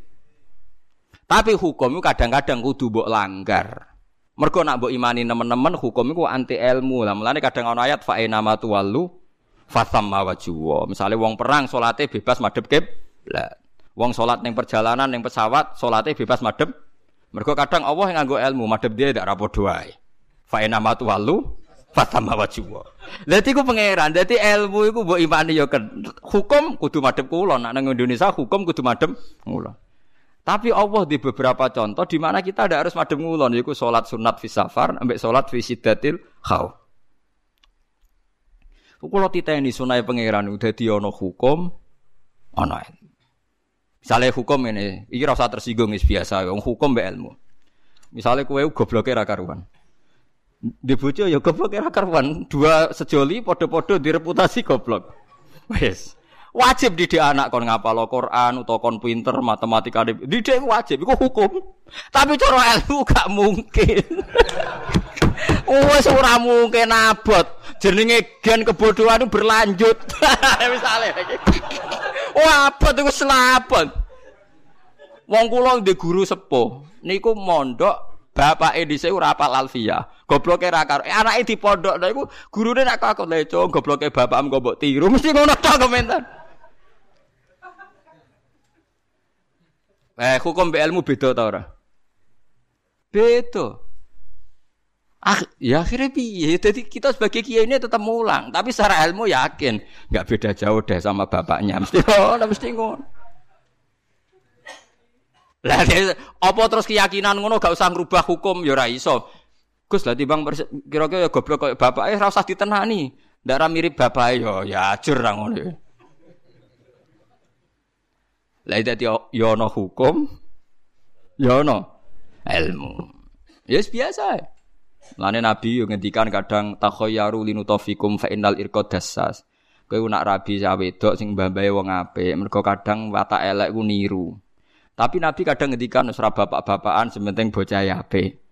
S1: Tapi hukum kadang-kadang kudu mbok langgar. Mergo nak mbok imani nemen-nemen hukum itu anti ilmu. Lah mulane kadang ana ayat fa nama tuwallu fasamma. Misale wong perang salate bebas madhep kiblat. Wong sholat neng perjalanan neng pesawat sholatnya bebas madem. Mereka kadang Allah yang nganggo ilmu madem dia tidak rapor doai. Fa ina matu walu fatama wajwa. Dadi ku pangeran, dadi ilmu iku mbok imani ya hukum kudu madem kula, nak nang Indonesia hukum kudu madem kula. Tapi Allah di beberapa contoh di mana kita tidak harus madem ngulon, yaitu sholat sunat fi safar, ambek sholat fi sidatil khaw. Kalau ini sunai pangeran udah diono hukum, ana Misalnya hukum ini, ini rasa tersinggung is biasa, wong hukum be ilmu. Misalnya kue gobloke ra karuan. Di bojo ya goblok ra karuan. Dua sejoli podo-podo direputasi goblok. Wes. Wajib didik anak kon ngapal Quran utawa kon pinter matematika didik wajib iku hukum. Tapi cara ilmu gak mungkin. Wes ora mungkin abot. Jenenge gen kebodohan berlanjut. Misalnya Wah, apa tuh selapon? Wong kula ndek guru sepuh, niku mondok bapake dhisik ora apal alfiyah. Gobloke ra karo. Eh, anake di pondok lha iku gurune nek kok leco gobloke bapakmu kok mbok tiru mesti ngono tok komentar. Eh, hukum be ilmu beda ta ora? Beda. Ah, ya akhirnya piye? Jadi kita sebagai kiai ini tetap mulang, tapi secara ilmu yakin nggak beda jauh deh sama bapaknya. Mesti ngono, mesti ngono. Lah apa terus keyakinan ngono gak usah ngerubah hukum ya ora iso. Gus lah timbang kira-kira ya goblok kaya bapake ora usah ditenani. Ndak mirip bapak yo ya ajur ngono. Lah dadi yo ono hukum, yo ono ilmu. Ya yes, biasa. Ya. Lane Nabi yo ngendikan kadang takhayyaru linutofikum fa innal irqad dassas. Kowe nak rabi sak wedok sing mbambahe wong apik, mergo kadang watak elek ku niru. Tapi Nabi kadang ngendikan ora bapak-bapakan sementing bocah apik.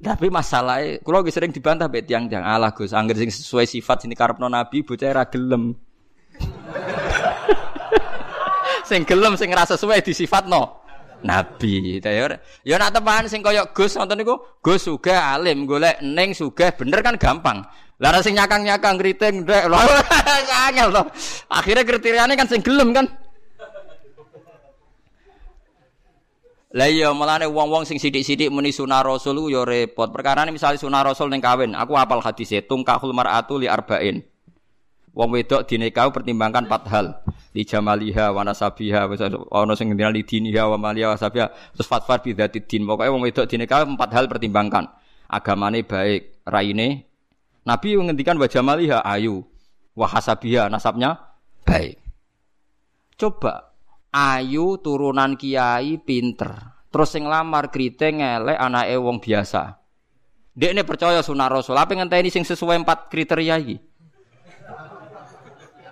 S1: Tapi masalahnya, kalau sering dibantah bet tiang tiang Allah gus, angger sing sesuai sifat sini karepno Nabi, bocah ra gelem. Sing gelem sing rasa sesuai di sifat no nabi. Ya ya nak teman sing kaya Gus nonton niku, Gus sugih alim, golek ning sugih bener kan gampang. Lah sing nyakang-nyakang kriting ndek lho. Angel to. Akhire kriteriane kan sing gelem kan. Lah iya mulane wong-wong sing sithik-sithik muni sunah rasul ku ya repot. Perkara misalnya sunah rasul ning kawin, aku apal hadis tungkahul mar'atu li arba'in. Wong wedok dinekau pertimbangkan empat hal. Li jamaliha wa nasabiha ana sing ngendina li diniha wa maliha wa sabiha terus fatfar bi dzati din. Pokoke wong wedok dinekau empat hal pertimbangkan. Agamane baik, raine Nabi ngendikan wa jamaliha ayu, wa hasabiha nasabnya baik. Coba ayu turunan kiai pinter. Terus sing lamar keriting elek anake wong biasa. Dek ini percaya sunah rasul. Apa ngenteni sing sesuai empat kriteria iki?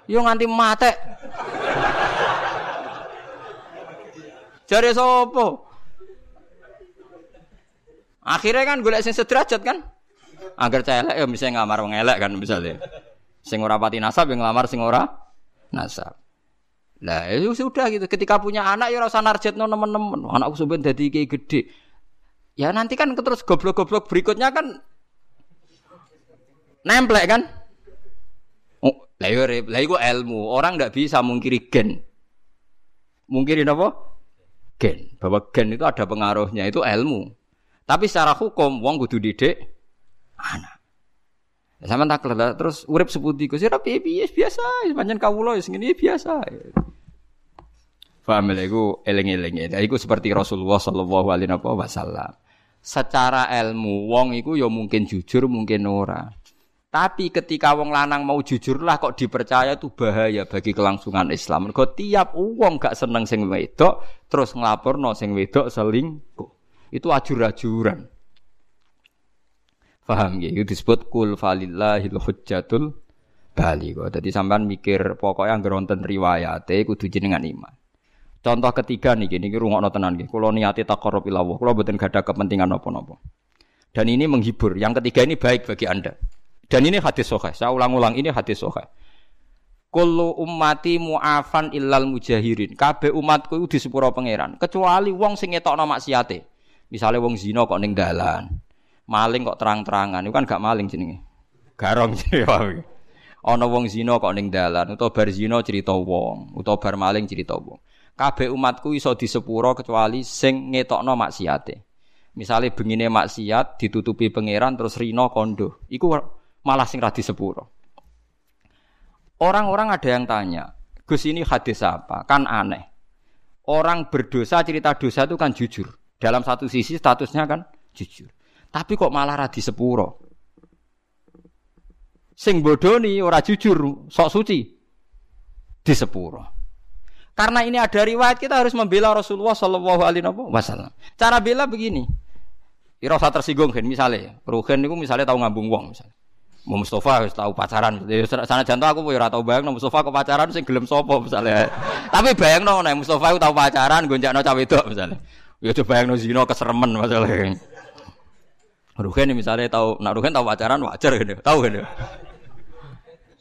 S1: Yo nganti mate. Jare sopo? Akhirnya kan golek sing sederajat kan? Agar celek ya misalnya ngamar wong elek kan misalnya. Sing ora pati nasab yang ngamar sing ora nasab. Lah itu ya sudah gitu. Ketika punya anak ya rasa narjetno teman-teman. Anakku sebenarnya jadi kayak gede. Ya nanti kan terus goblok-goblok berikutnya kan nemplek kan? Lah yo iya, lah iku ilmu. Orang ndak bisa mungkiri gen. Mungkiri apa? Gen. Bahwa gen itu ada pengaruhnya, itu ilmu. Tapi secara hukum wong kudu didik anak. Sama tak terus urip seputi ku sira piye piye biasa, pancen kawula wis ngene biasa. Paham lha iku eling-eling. Iku seperti Rasulullah sallallahu alaihi wasallam. Secara ilmu wong iku ya mungkin jujur, mungkin ora. Tapi ketika wong lanang mau jujur lah kok dipercaya itu bahaya bagi kelangsungan Islam. Kok tiap wong gak seneng sing wedok terus nglaporno sing wedok selingkuh. Itu ajur-ajuran. Paham ya? Itu disebut kul falillahil hujjatul baligh. Jadi sampean mikir pokoknya anggere wonten riwayate kudu jenengan iman. Contoh ketiga nih gini, rungokno tenan nggih. Kula niate taqarrub ila Allah. Kula mboten gadah kepentingan apa-apa. Dan ini menghibur. Yang ketiga ini baik bagi Anda. Dan ini hadis sahih. Saya ulang-ulang ini hadis sahih. Kullu ummati mu'afan illal mujahirin. Kabeh umatku itu di sepuro pangeran, kecuali wong sing ngetokno maksiate. Misalnya wong zina kok ning dalan. Maling kok terang-terangan. Itu kan gak maling jenenge. Garong jenenge ana wong zina kok ning dalan. Utawa bar zina cerita wong. Utawa bar maling cerita wong. Kabeh umatku iso disepuro kecuali sing ngetokno maksiate. Misalnya bengine maksiat ditutupi pangeran terus rino kondo. Iku malah sing ra disepuro orang-orang ada yang tanya Gus ini hadis apa kan aneh orang berdosa cerita dosa itu kan jujur dalam satu sisi statusnya kan jujur tapi kok malah radi sepuro. Sing bodoni ora jujur, sok suci di sepuro. Karena ini ada riwayat kita harus membela Rasulullah Shallallahu Alaihi Wasallam. Cara bela begini. Ira usah tersinggung kan misalnya, Ruhen itu misalnya tahu ngambung wong misalnya. Mau Mustafa harus tahu pacaran. Ya, sana jantung aku ya tahu bayang Mustafa ke pacaran sing gelem sopo misalnya. Tapi bayang no, Mustafa itu tahu pacaran gonjak no cawe itu misalnya. Ya coba bayang no zino keseremen misalnya. Ruhen misalnya tahu, nak Ruhen tahu pacaran wajar gitu, tahu gitu.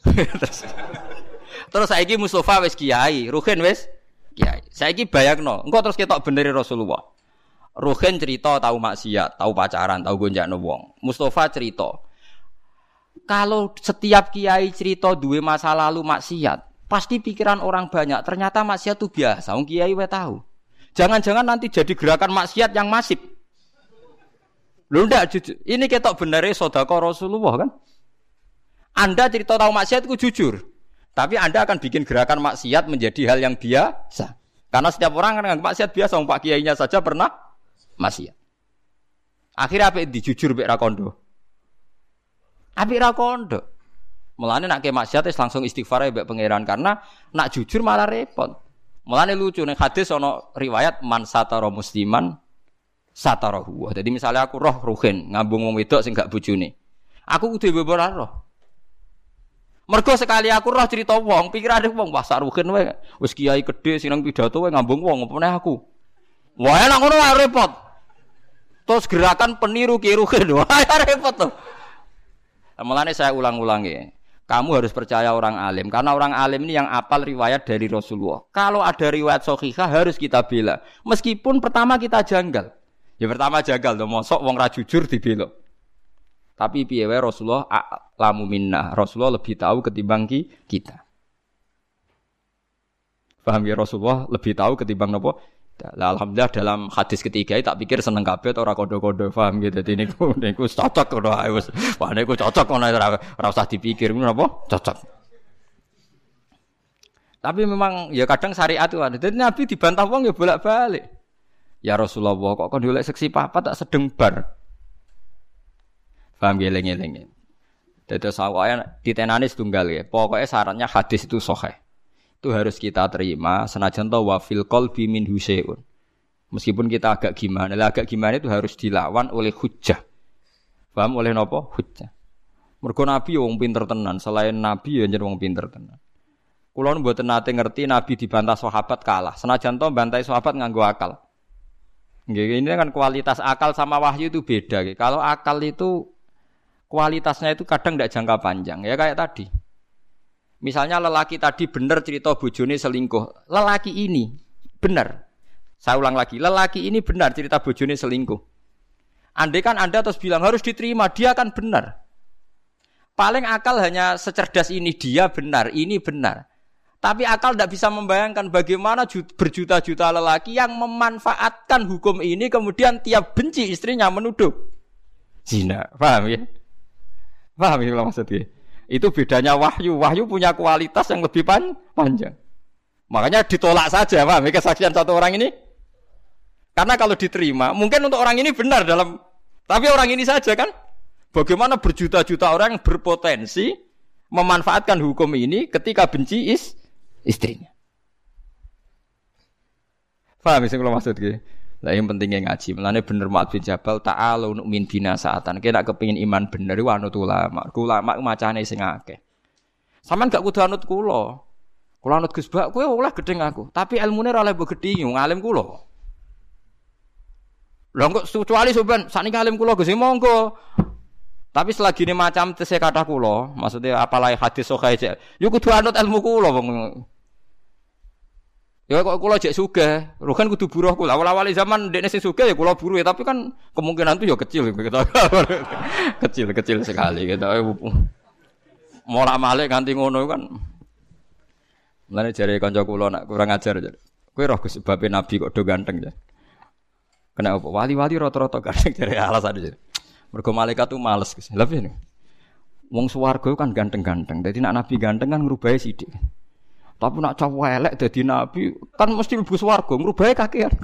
S1: terus, terus saya Mustafa wes kiai, Ruhen wes kiai. Saya bayang no, engkau terus ketok bener Rasulullah. Ruhen cerita tahu maksiat, tahu pacaran, tahu gonjak wong. Mustafa cerita, kalau setiap kiai cerita dua masa lalu maksiat, pasti pikiran orang banyak. Ternyata maksiat itu biasa, Wong kiai we tahu. Jangan-jangan nanti jadi gerakan maksiat yang masif. Lu ndak jujur. Ini ketok benernya sodako Rasulullah kan? Anda cerita tahu maksiat itu jujur. Tapi Anda akan bikin gerakan maksiat menjadi hal yang biasa. Karena setiap orang kan maksiat biasa, Pak Kiainya saja pernah maksiat. Akhirnya apa dijujur Bek Rakondo? Abi Rakondo. Mulane nak ke maksiat langsung istighfar ya Pangeran karena nak jujur malah repot. Mulane lucu nih hadis ono riwayat man satara musliman satarahu. Jadi misalnya aku roh ruhin ngambung wong wedok sing gak bojone. Aku kudu beber roh. Mergo sekali aku roh cerita wong, pikirane wong wah sak ruhin wae wis kiai gedhe sing nang pidato wae ngambung wong apa aku. Wah enak ngono repot. Terus gerakan peniru ki ruhin wah repot tuh. Mulane saya ulang-ulangi. Kamu harus percaya orang alim karena orang alim ini yang apal riwayat dari Rasulullah. Kalau ada riwayat sahihah harus kita bela. Meskipun pertama kita janggal. Ya pertama jagal dong, mosok wong ra jujur dibelok. Tapi piye wae Rasulullah lamu minna. Rasulullah lebih tahu ketimbang kita. Paham ya Rasulullah lebih tahu ketimbang nopo Lah alhamdulillah dalam hadis ketiga tak pikir seneng kabeh ora kodo-kodo paham gitu. Dadi niku niku cocok ae wis. Wah niku cocok ngono ora ora usah dipikir ngono apa? Cocok. Tapi memang ya kadang syariat itu ada. Jadi Nabi dibantah wong ya bolak-balik. Ya Rasulullah kok kon golek seksi papa tak sedeng bar. Paham geleng-geleng. Dados awake ditenani setunggal ya. Pokoknya syaratnya hadis itu sahih itu harus kita terima senajan tahu wafil qalbi min huseun. Meskipun kita agak gimana, agak gimana itu harus dilawan oleh hujah. Paham oleh nopo? Hujah. Mergo Nabi ya wong pinter tenan, selain Nabi ya jeneng wong pinter tenan. Kulo mboten nate ngerti Nabi dibantah sahabat kalah. Senajan to bantai sahabat nganggo akal. Ini kan kualitas akal sama wahyu itu beda. Kalau akal itu kualitasnya itu kadang tidak jangka panjang. Ya kayak tadi. Misalnya lelaki tadi benar cerita bojone selingkuh. Lelaki ini benar. Saya ulang lagi, lelaki ini benar cerita bojone selingkuh. Andai kan Anda terus bilang harus diterima, dia akan benar. Paling akal hanya secerdas ini, dia benar, ini benar. Tapi akal tidak bisa membayangkan bagaimana berjuta-juta lelaki yang memanfaatkan hukum ini kemudian tiap benci istrinya menuduh zina. Paham ya? Paham ya maksudnya? Itu bedanya wahyu. Wahyu punya kualitas yang lebih pan panjang. Makanya ditolak saja, paham? Kesaksian satu orang ini. Karena kalau diterima, mungkin untuk orang ini benar dalam tapi orang ini saja kan. Bagaimana berjuta-juta orang berpotensi memanfaatkan hukum ini ketika benci is istrinya. Paham sih kalau maksudnya? Lah yang pentingnya ngaji. Melane bener Mu'ad bin Jabal ta'ala untuk min bina saatan. Kita kepingin iman bener iku anut ulama. Ulama macane sing akeh. Saman gak kudu anut kula. Kula anut Gus Bak kowe oleh gedeng aku. Tapi ilmune ora oleh mbok gedhi ngalim kula. Lah kok kecuali sampean sakniki alim kula Gus monggo. Tapi selagi ini macam tese kata kula, maksudnya apalagi hadis sahih cek. Yo kudu anut ilmu kula Ya kok kula jek sugih, kan kudu buruh kula. Awal-awal zaman dekne sing sugih ya kula buruh ya, tapi kan kemungkinan itu ya kecil gitu. kecil kecil sekali gitu. Mola malik ganti ngono kan. Mulane jare kanca kula nak kurang ajar aja. Kowe roh babe Nabi kok do ganteng ya. Kena apa? Wali-wali rata-rata ganteng jare alasan aja. Mergo malaikat tuh males. Lha piye Wong swarga kan ganteng-ganteng. Dadi nak Nabi ganteng kan ngrubahi sithik. Tapi nak cowok elek jadi nabi kan mesti lebih swarga, ngrubahe kakean.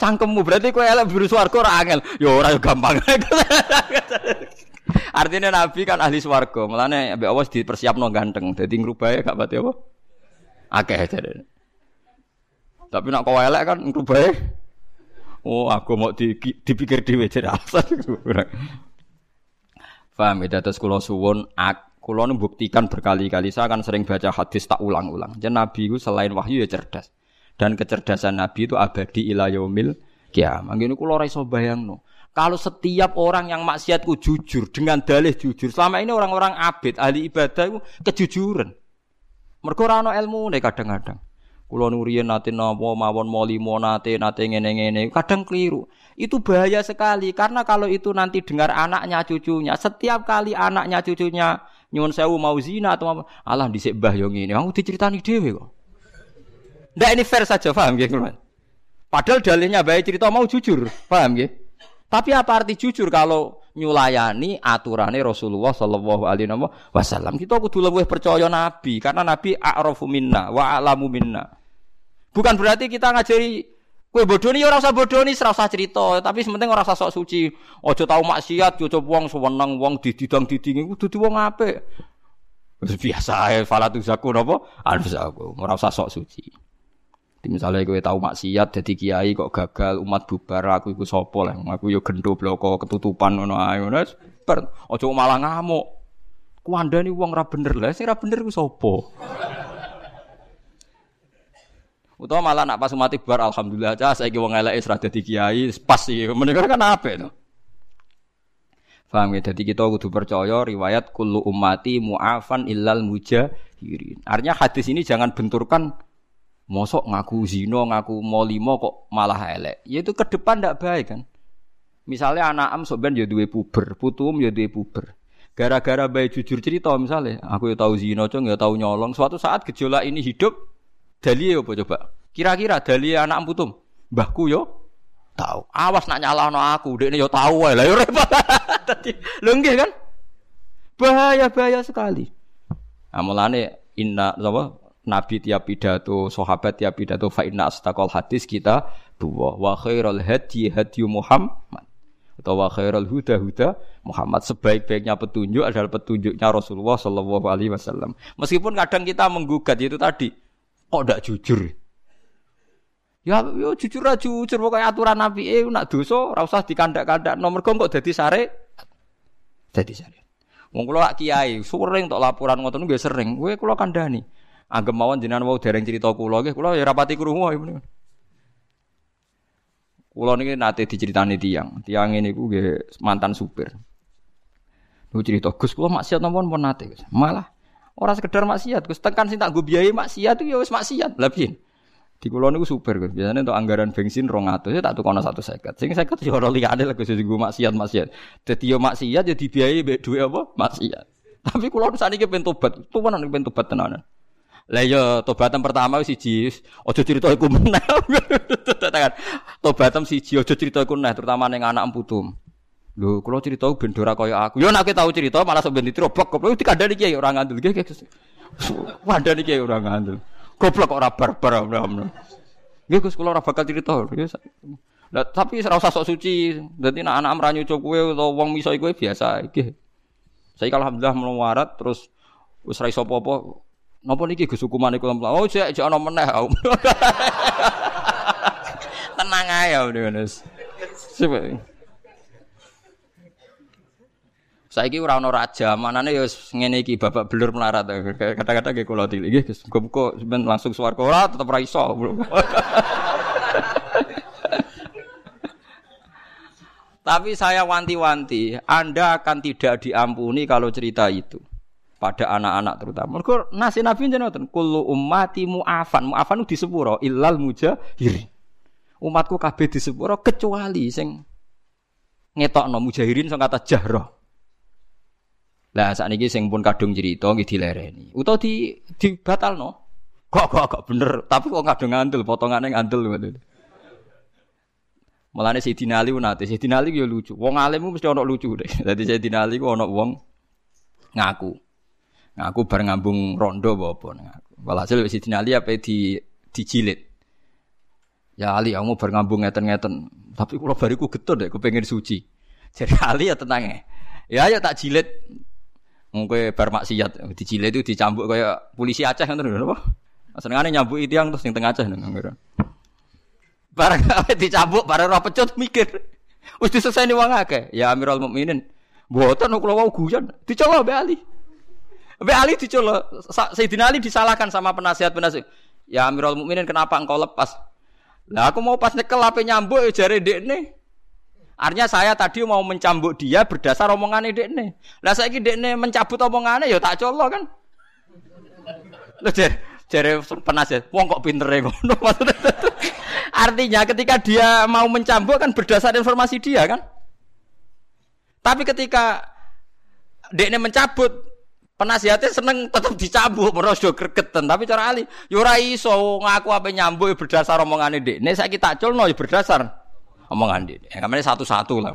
S1: Cangkemmu berarti kowe elek biru swarga ora angel. Ya ora ya gampang. Artinya nabi kan ahli swarga, mulane ambek Allah dipersiapno ganteng. Dadi ngrubahe gak pati apa? Akeh jare. Tapi nak kowe elek kan ngrubahe Oh, aku mau di, dipikir dhewe jare alasan. Paham ya, terus kula suwun ak Kulo buktikan berkali-kali saya akan sering baca hadis tak ulang-ulang. Jadi Nabi itu selain wahyu ya cerdas. Dan kecerdasan Nabi itu abadi ila yaumil kiamat. Ngene kulo ora iso bayangno. Kalau setiap orang yang maksiatku jujur dengan dalih jujur, selama ini orang-orang abid ahli ibadah itu kejujuran. Mergo ora ilmu kadang-kadang. Kulo nuriyen nate napa mawon molimo nate nate ngene-ngene, kadang keliru. Itu bahaya sekali karena kalau itu nanti dengar anaknya cucunya, setiap kali anaknya cucunya nyuwun sewu mau zina atau apa, Allah dhisik mbah yo ngene, aku diceritani dhewe kok. Ndak ini fair saja, paham nggih kulo. Padahal dalilnya baik cerita mau jujur, paham nggih? Tapi apa arti jujur kalau nyulayani aturannya Rasulullah Shallallahu Alaihi Wasallam? Kita kudu lebih percaya Nabi karena Nabi a'rafu minna wa a'lamu minna. Bukan berarti kita ngajari kue bodoh nih orang usah bodoh nih serasa cerita, tapi sementing orang sok suci. Ojo tahu maksiat, ojo wong sewenang wong dididang didingi, kudu wong ape. Biasa ya, falatu zaku nopo, harus aku, orang usah sok suci. Misalnya gue tahu maksiat jadi kiai kok gagal umat bubar aku ikut sopo lah aku yo gendo bloko ketutupan ngono ae bar ojo malah ngamuk kuandani wong ra bener lah sing ra bener ku sopo Utawa malah nak pas mati bar alhamdulillah aja saya wong elek wis dadi kiai pas sih Mendengar kan apa itu? Faham ya? Jadi kita kudu percaya riwayat kullu ummati mu'afan illal mujahirin. Artinya hadis ini jangan benturkan mosok ngaku zino, ngaku molimo kok malah elek. Ya itu ke depan ndak baik kan. Misalnya anak am sok ben ya duwe puber, putum ya duwe puber. Gara-gara baik jujur cerita misalnya, aku ya tahu zino, cong ya tahu nyolong. Suatu saat gejolak ini hidup, Dalile apa coba? Kira-kira dari anak putum, mbahku yo tahu. Awas nak nyalahno aku, dekne yo tahu wae. Lah yo repot. Dadi lho nggih kan? Bahaya-bahaya sekali. Nah, mulane inna apa Nabi tiap pidato, sahabat tiap pidato fa inna astaqal hadis kita dua wa khairul hadi hadi Muhammad atau wa khairul huda huda Muhammad sebaik-baiknya petunjuk adalah petunjuknya Rasulullah Shallallahu alaihi wasallam. Meskipun kadang kita menggugat itu tadi kok tidak jujur. Ya, yo jujur aja jujur pokoknya aturan Nabi eh nak dosa ora usah dikandak-kandak nomor kok dadi sare dadi sare. Wong kula kiai sering tok laporan ngoten nggih sering. Kowe kula kandhani. Anggap mawon jenengan wau dereng cerita kula nggih, kula ya rapati krungu ya. Kula niki nate diceritani tiang. Tiang ini nggih mantan supir. Lu cerita Gus kula maksiat napa pun nate. Malah ora sekedar maksiat Gus, tekan sing tak nggo biayai maksiat itu ya wis maksiat. Lah piye? Di kula niku supir Gus. Biasane untuk anggaran bensin 200 ya tak tukono 150. Sing 50 ya ora liyane lek Gus nggo maksiat maksiat. Dadi yo maksiat ya dibiayai mbek dhuwit apa? Maksiat. Tapi kula sakniki pengen tobat, tuwanan pengen tobat tenanan. Lah iya tobatan pertama siji aja cerita iku meneh. Tobatan siji aja cerita iku meneh terutama ning anak putum. Lho kula cerita ben ora kaya aku. Yo nek tahu cerita malah sok ben ditrobok goblok dikandani kiai ora ngandel. Nggih. Wandani kiai ora ngandel. Goblok kok ora barbar. Nggih Gus kula ora bakal cerita. Lah tapi ora sok suci. Dadi nek anak mranyu cok kowe utawa wong miso kowe biasa. Saya alhamdulillah melawarat terus wis ra iso apa-apa Napa niki Gus hukumane kula Oh, jek jek ana meneh. Tenang ae ya Mas. Coba. Saiki ora ana raja, manane ya ngene iki babak belur melarat. Kata-kata nggih kula tili nggih Gus. Muga langsung swarga ora tetep ra iso. Tapi saya wanti-wanti, Anda akan tidak diampuni kalau cerita itu pada anak-anak terutama. Mergo nasi Nabi jenengan kullu ummati mu'afan. Mu'afan di sepuro illal mujahiri. Umatku kabeh di sepuro kecuali sing ngetokno mujahirin sing kata jahroh. Lah sakniki sing pun kadung cerita nggih dilereni. Utawa di dibatalno. Kok kok kok bener, tapi kok kadung ngandel potongane ngandel ngoten. Mulane Sayyidina Ali nate, Sayyidina Ali yo lucu. Wong alim mesti ana lucu. Dadi Sayyidina Ali ku ana wong ngaku. Aku bar ngambung rondo apa ngaku. Walhasil wis dinali apa di dijilid. Ya Ali, kamu bar ngambung ngeten-ngeten. Tapi kalau bariku getun deh, aku pengen suci. Jadi Ali ya tenang ya. Ya tak jilid. Mungkin bar maksiat dijilid itu dicambuk kayak polisi Aceh kan tuh apa? Senengane nyambuk itu yang terus yang tengah Aceh nang Barang dicambuk, barang roh pecut mikir. Wis nih wong akeh. Ya Amirul Mukminin. Mboten kula wau guyon. Dicoba Mbak Ali. Mbak Ali dicolok, Sayyidina Ali disalahkan sama penasihat-penasihat. Ya Amirul Mukminin kenapa engkau lepas? Lah aku mau pas nyekel apa nyambuk ya jare dekne. Artinya saya tadi mau mencambuk dia berdasar omongannya dekne. Lah saiki dekne mencabut omongannya ya tak colok kan. Lah jare jare penasihat, wong kok pinter ngono Artinya ketika dia mau mencambuk kan berdasar informasi dia kan. Tapi ketika dekne mencabut Penasihatnya seneng tetap dicambuk, meros do gregetan. Tapi cara Ali, yura ya iso ngaku apa nyambuk ya berdasar omongan ini. Ini saya kita culno ya berdasar omongan ini. Yang namanya satu-satu lah.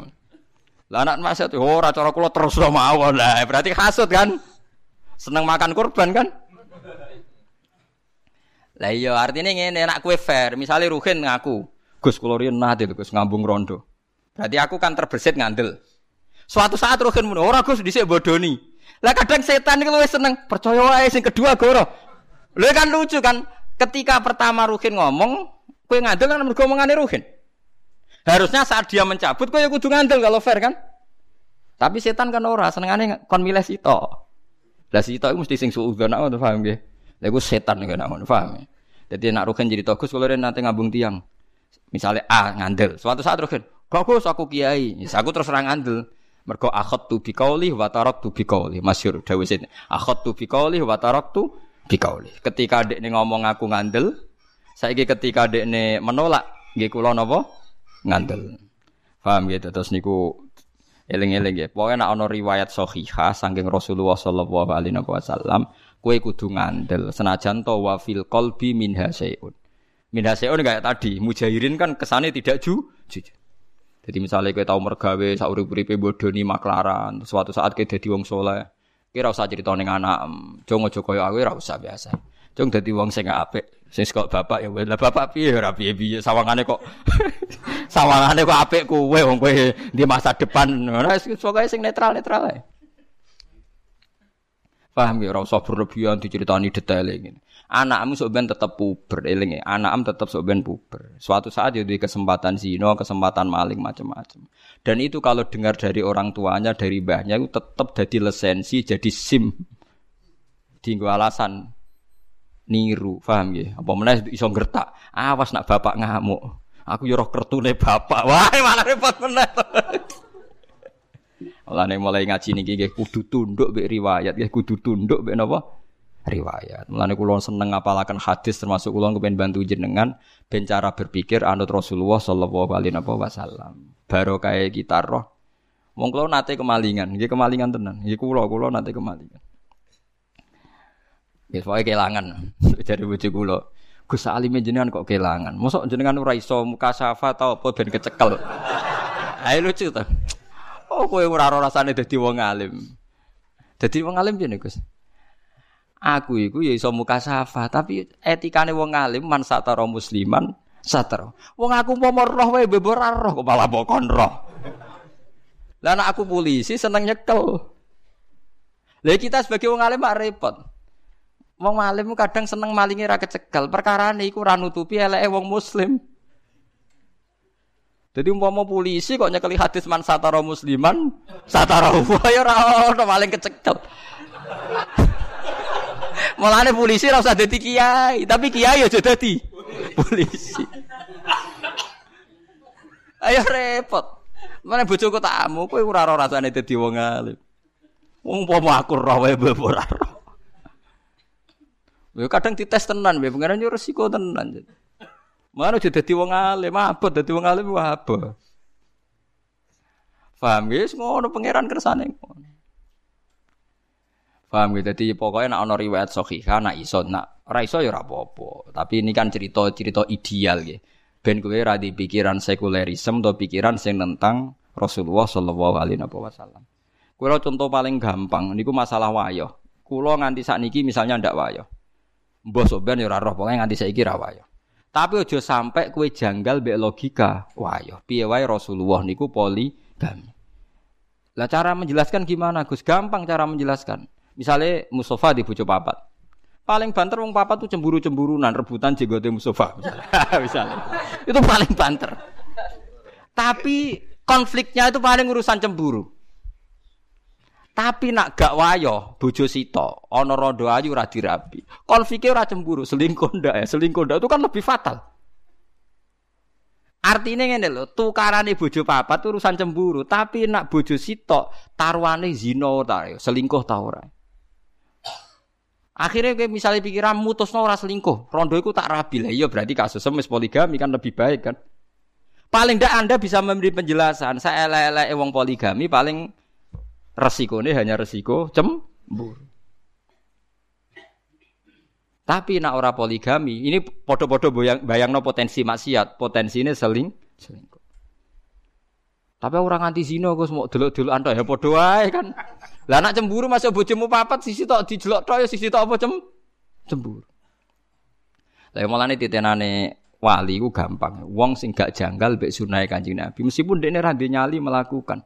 S1: Lah anak nasihat, oh cara kulo terus lo mau lah. Berarti kasut kan? Seneng makan kurban kan? Lah iya artinya ngene enak kue fair. Misalnya Ruhin ngaku, Gus kulo riyen nate Gus ngambung rondo. Berarti aku kan terbersit ngandel. Suatu saat Ruhin muni, ora Gus dhisik bodoni. Lah kadang setan itu lebih seneng percaya wae sing kedua goro. Lha kan lucu kan ketika pertama Ruhin ngomong, kowe ngandel kan mergo omongane Ruhin. Harusnya saat dia mencabut kowe ya kudu ngandel kalau fair kan? Tapi setan kan ora senengane kon milih sito. Lah sito iku mesti sing suudzon aku paham nggih. Lah iku setan kan ngono paham. Jadi nak Ruhin jadi togus kalau nanti ngabung tiang. Misalnya A ngandel, suatu saat Ruhin, bagus aku kiai, ya, aku terus orang ngandel. Mergo tu bi qauli wa taraktu bi qauli. Masyhur dawuh sini. tu bi qauli wa taraktu bi qauli. Ketika dekne ngomong aku ngandel, saiki ketika dekne menolak nggih kula? Ngandel. Paham gitu terus niku eling-eling ya. Pokoke nek ana riwayat sahihah saking Rasulullah sallallahu alaihi wasallam, kowe kudu ngandel senajan to wa fil qalbi minha syai'un. Minaseon kayak tadi, mujahirin kan kesannya tidak ju, jujur. Jadi misalnya kita tahu mergawe saurip-uripe bodoni maklaran, suatu saat kita jadi wong soleh, kira usah cerita ning anak, jong aja koyo aku ora usah biasa. Jong dadi wong sing apik, sing kok bapak ya lah bapak piye ora piye-piye sawangane kok sawangane kok apik kowe wong kowe di masa depan. Ora pokoke sing netral-netral ae. Paham ya, ora usah berlebihan diceritani detail ngene anakmu sok ben tetep puber eling ya. Anakmu tetep sok ben puber. Suatu saat ya di kesempatan zina, kesempatan maling macam-macam. Dan itu kalau dengar dari orang tuanya, dari mbahnya itu tetap jadi lisensi, jadi SIM. Dinggo alasan niru, paham ya? Apa meneh iso ngertak. Awas nak bapak ngamuk. Aku yo roh kertune bapak. Wah, malah repot meneh. Mulane mulai ngaji niki nggih kudu tunduk mbek riwayat, nggih kudu tunduk mbek napa? riwayat. Mulane kula seneng ngapalaken hadis termasuk kula kepen bantu jenengan ben cara berpikir anut Rasulullah sallallahu alaihi wasallam. Barokah kita roh. Wong kula nate kemalingan, nggih kemalingan tenan. Nggih kula kula nate kemalingan. Nggih pokoke kelangan dari bojo kula. Gus Alime jenengan kok kelangan. Mosok jenengan ora iso mukasafa ta apa ben kecekel. Ayo lucu to. Oh kowe ora rasane dadi wong alim. Dadi wong alim piye Gus? Aku iku ya iso safa, tapi etikane wong alim man satara musliman satara. Wong aku mau roh wae bebor roh kok malah bokon roh. Lah aku polisi seneng nyekel. Lah kita sebagai wong alim mak repot. Wong alim kadang seneng malingi ra kecekel, perkara iku ora nutupi eleke wong muslim. Jadi umpama polisi kok nyekeli hadis man satara musliman, satara wa ya ora ono maling kecekel. Mulane polisi ora usah dadi kiai, tapi kiai aja dadi polisi. Ayo repot. Mana bojoku tamu, kowe ora ora rasane dadi wong alim. Wong pomo aku roh wae ora. Yo kadang dites tenan, wae pengen yo resiko tenan. Mana aja dadi wong alim, abot dadi wong alim wah apa. Paham guys, ngono pangeran kersane ngono. Paham gitu. Jadi pokoknya nak ono riwayat sahihah nak iso nak ora iso ya ora apa-apa. Tapi ini kan cerita-cerita ideal gitu. Ben kowe ora di pikiran sekulerisme atau pikiran sing tentang Rasulullah sallallahu alaihi wasallam. Kulo contoh paling gampang niku masalah wayo. Kulo nganti niki misalnya ndak wayo. Mbah soben ya ora roh pokoke nganti saiki ra wayo. Tapi ojo sampai kue janggal be logika wayo. Piye wae Rasulullah niku poligami. Lah cara menjelaskan gimana Gus? Gampang cara menjelaskan. Misalnya Mustafa di bojo papat. Paling banter wong papat tuh cemburu-cemburunan, rebutan jenggote Mustafa misalnya. misalnya. Itu paling banter. Tapi konfliknya itu paling urusan cemburu. Tapi nak gak wayo bojo sito, ana rondo ayu ora dirabi. Konfliknya ora cemburu, selingkuh ndak ya, selingkuh ndak itu kan lebih fatal. Artinya ngene lho, tukarane bojo papat urusan cemburu, tapi nak bojo sitok taruhane zina ta, ya, selingkuh ta ora. Akhirnya kayak misalnya pikiran mutus ora selingkuh, rondo itu tak rapi lah. Iya berarti kasus semis poligami kan lebih baik kan. Paling tidak Anda bisa memberi penjelasan. Saya elek-elek wong poligami paling resiko ini hanya resiko cemburu. Tapi nak ora poligami, ini podo-podo bayang, bayang no potensi maksiat, potensi ini seling, selingkuh. Tapi orang anti zina Gus mau delok-delok anda ya podo wae kan. Lah anak cemburu masuk bojomu papat sisi tok dijelok tok ya sisi tok apa cem cemburu. Lah mulane titenane wali ku gampang. Wong sing gak janggal mek sunah Kanjeng Nabi meskipun dekne ra nyali melakukan.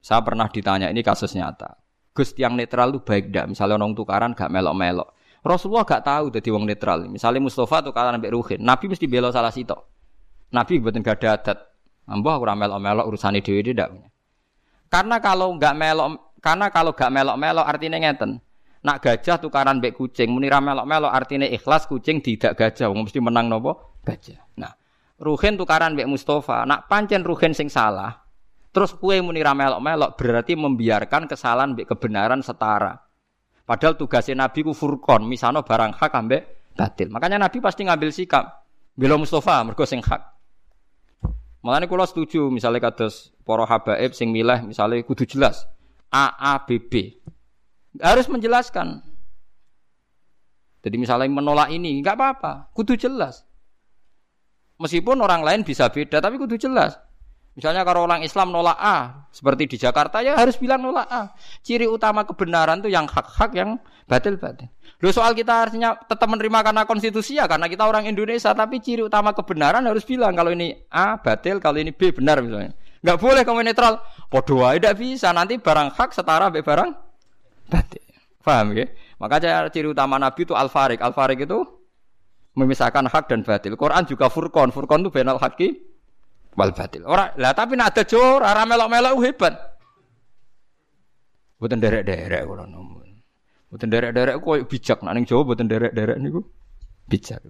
S1: Saya pernah ditanya ini kasus nyata. Gus yang netral itu baik ndak? Misalnya orang tukaran gak melok-melok. Rasulullah gak tahu jadi wong netral. Misalnya Mustafa tukaran ambek Ruhin, Nabi mesti bela salah sitok. Nabi buatin gak ada adat. Mbah ora melok-melok urusane dhewe ndak punya. Karena kalau nggak melok, karena kalau nggak melok-melok artinya ngeten. Nak gajah tukaran bek kucing, munira melok-melok artinya ikhlas kucing tidak gajah, wong mesti menang nopo gajah. Nah, Ruhin tukaran bek Mustafa, nak pancen Ruhin sing salah, terus kue munira melok-melok berarti membiarkan kesalahan bek kebenaran setara. Padahal tugasnya Nabi ku furkon, misalnya barang hak ambek batil. Makanya Nabi pasti ngambil sikap. Bila Mustafa mergo sing hak. Mulane kula setuju misalnya kados para habaib sing milah misalnya kudu jelas A A B B. Harus menjelaskan. Jadi misalnya menolak ini, nggak apa-apa, kudu jelas. Meskipun orang lain bisa beda, tapi kudu jelas. Misalnya kalau orang Islam nolak A, seperti di Jakarta ya harus bilang nolak A. Ciri utama kebenaran itu yang hak-hak, yang batil-batil. Lo soal kita harusnya tetap menerima karena konstitusi ya, karena kita orang Indonesia, tapi ciri utama kebenaran harus bilang kalau ini A batil, kalau ini B benar misalnya. Nggak boleh kamu netral. Podo tidak bisa. Nanti barang hak setara be barang batil. Paham ya? Maka ciri utama Nabi itu al-farik. Al-farik itu memisahkan hak dan batil. Quran juga furqan. Furqan itu benal haki wal batil. Ora, lah tapi nak ada jor, ora melok-melok hebat. Buatan derek-derek kula nomun. Buatan derek-derek kok bijak. Nak ning Jawa buatan derek-derek niku bijak.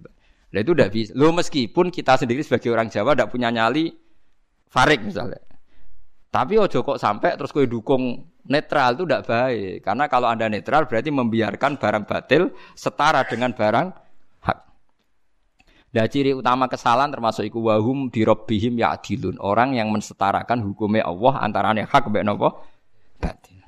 S1: Lah itu udah bisa. Lo meskipun kita sendiri sebagai orang Jawa tidak punya nyali farik misalnya. Tapi ojo kok sampai terus kue dukung netral itu tidak baik. Karena kalau anda netral berarti membiarkan barang batil setara dengan barang Dan ciri utama kesalahan termasuk iku wahum dirobbihim ya adilun. Orang yang mensetarakan hukumnya Allah antara hak mbek napa batil.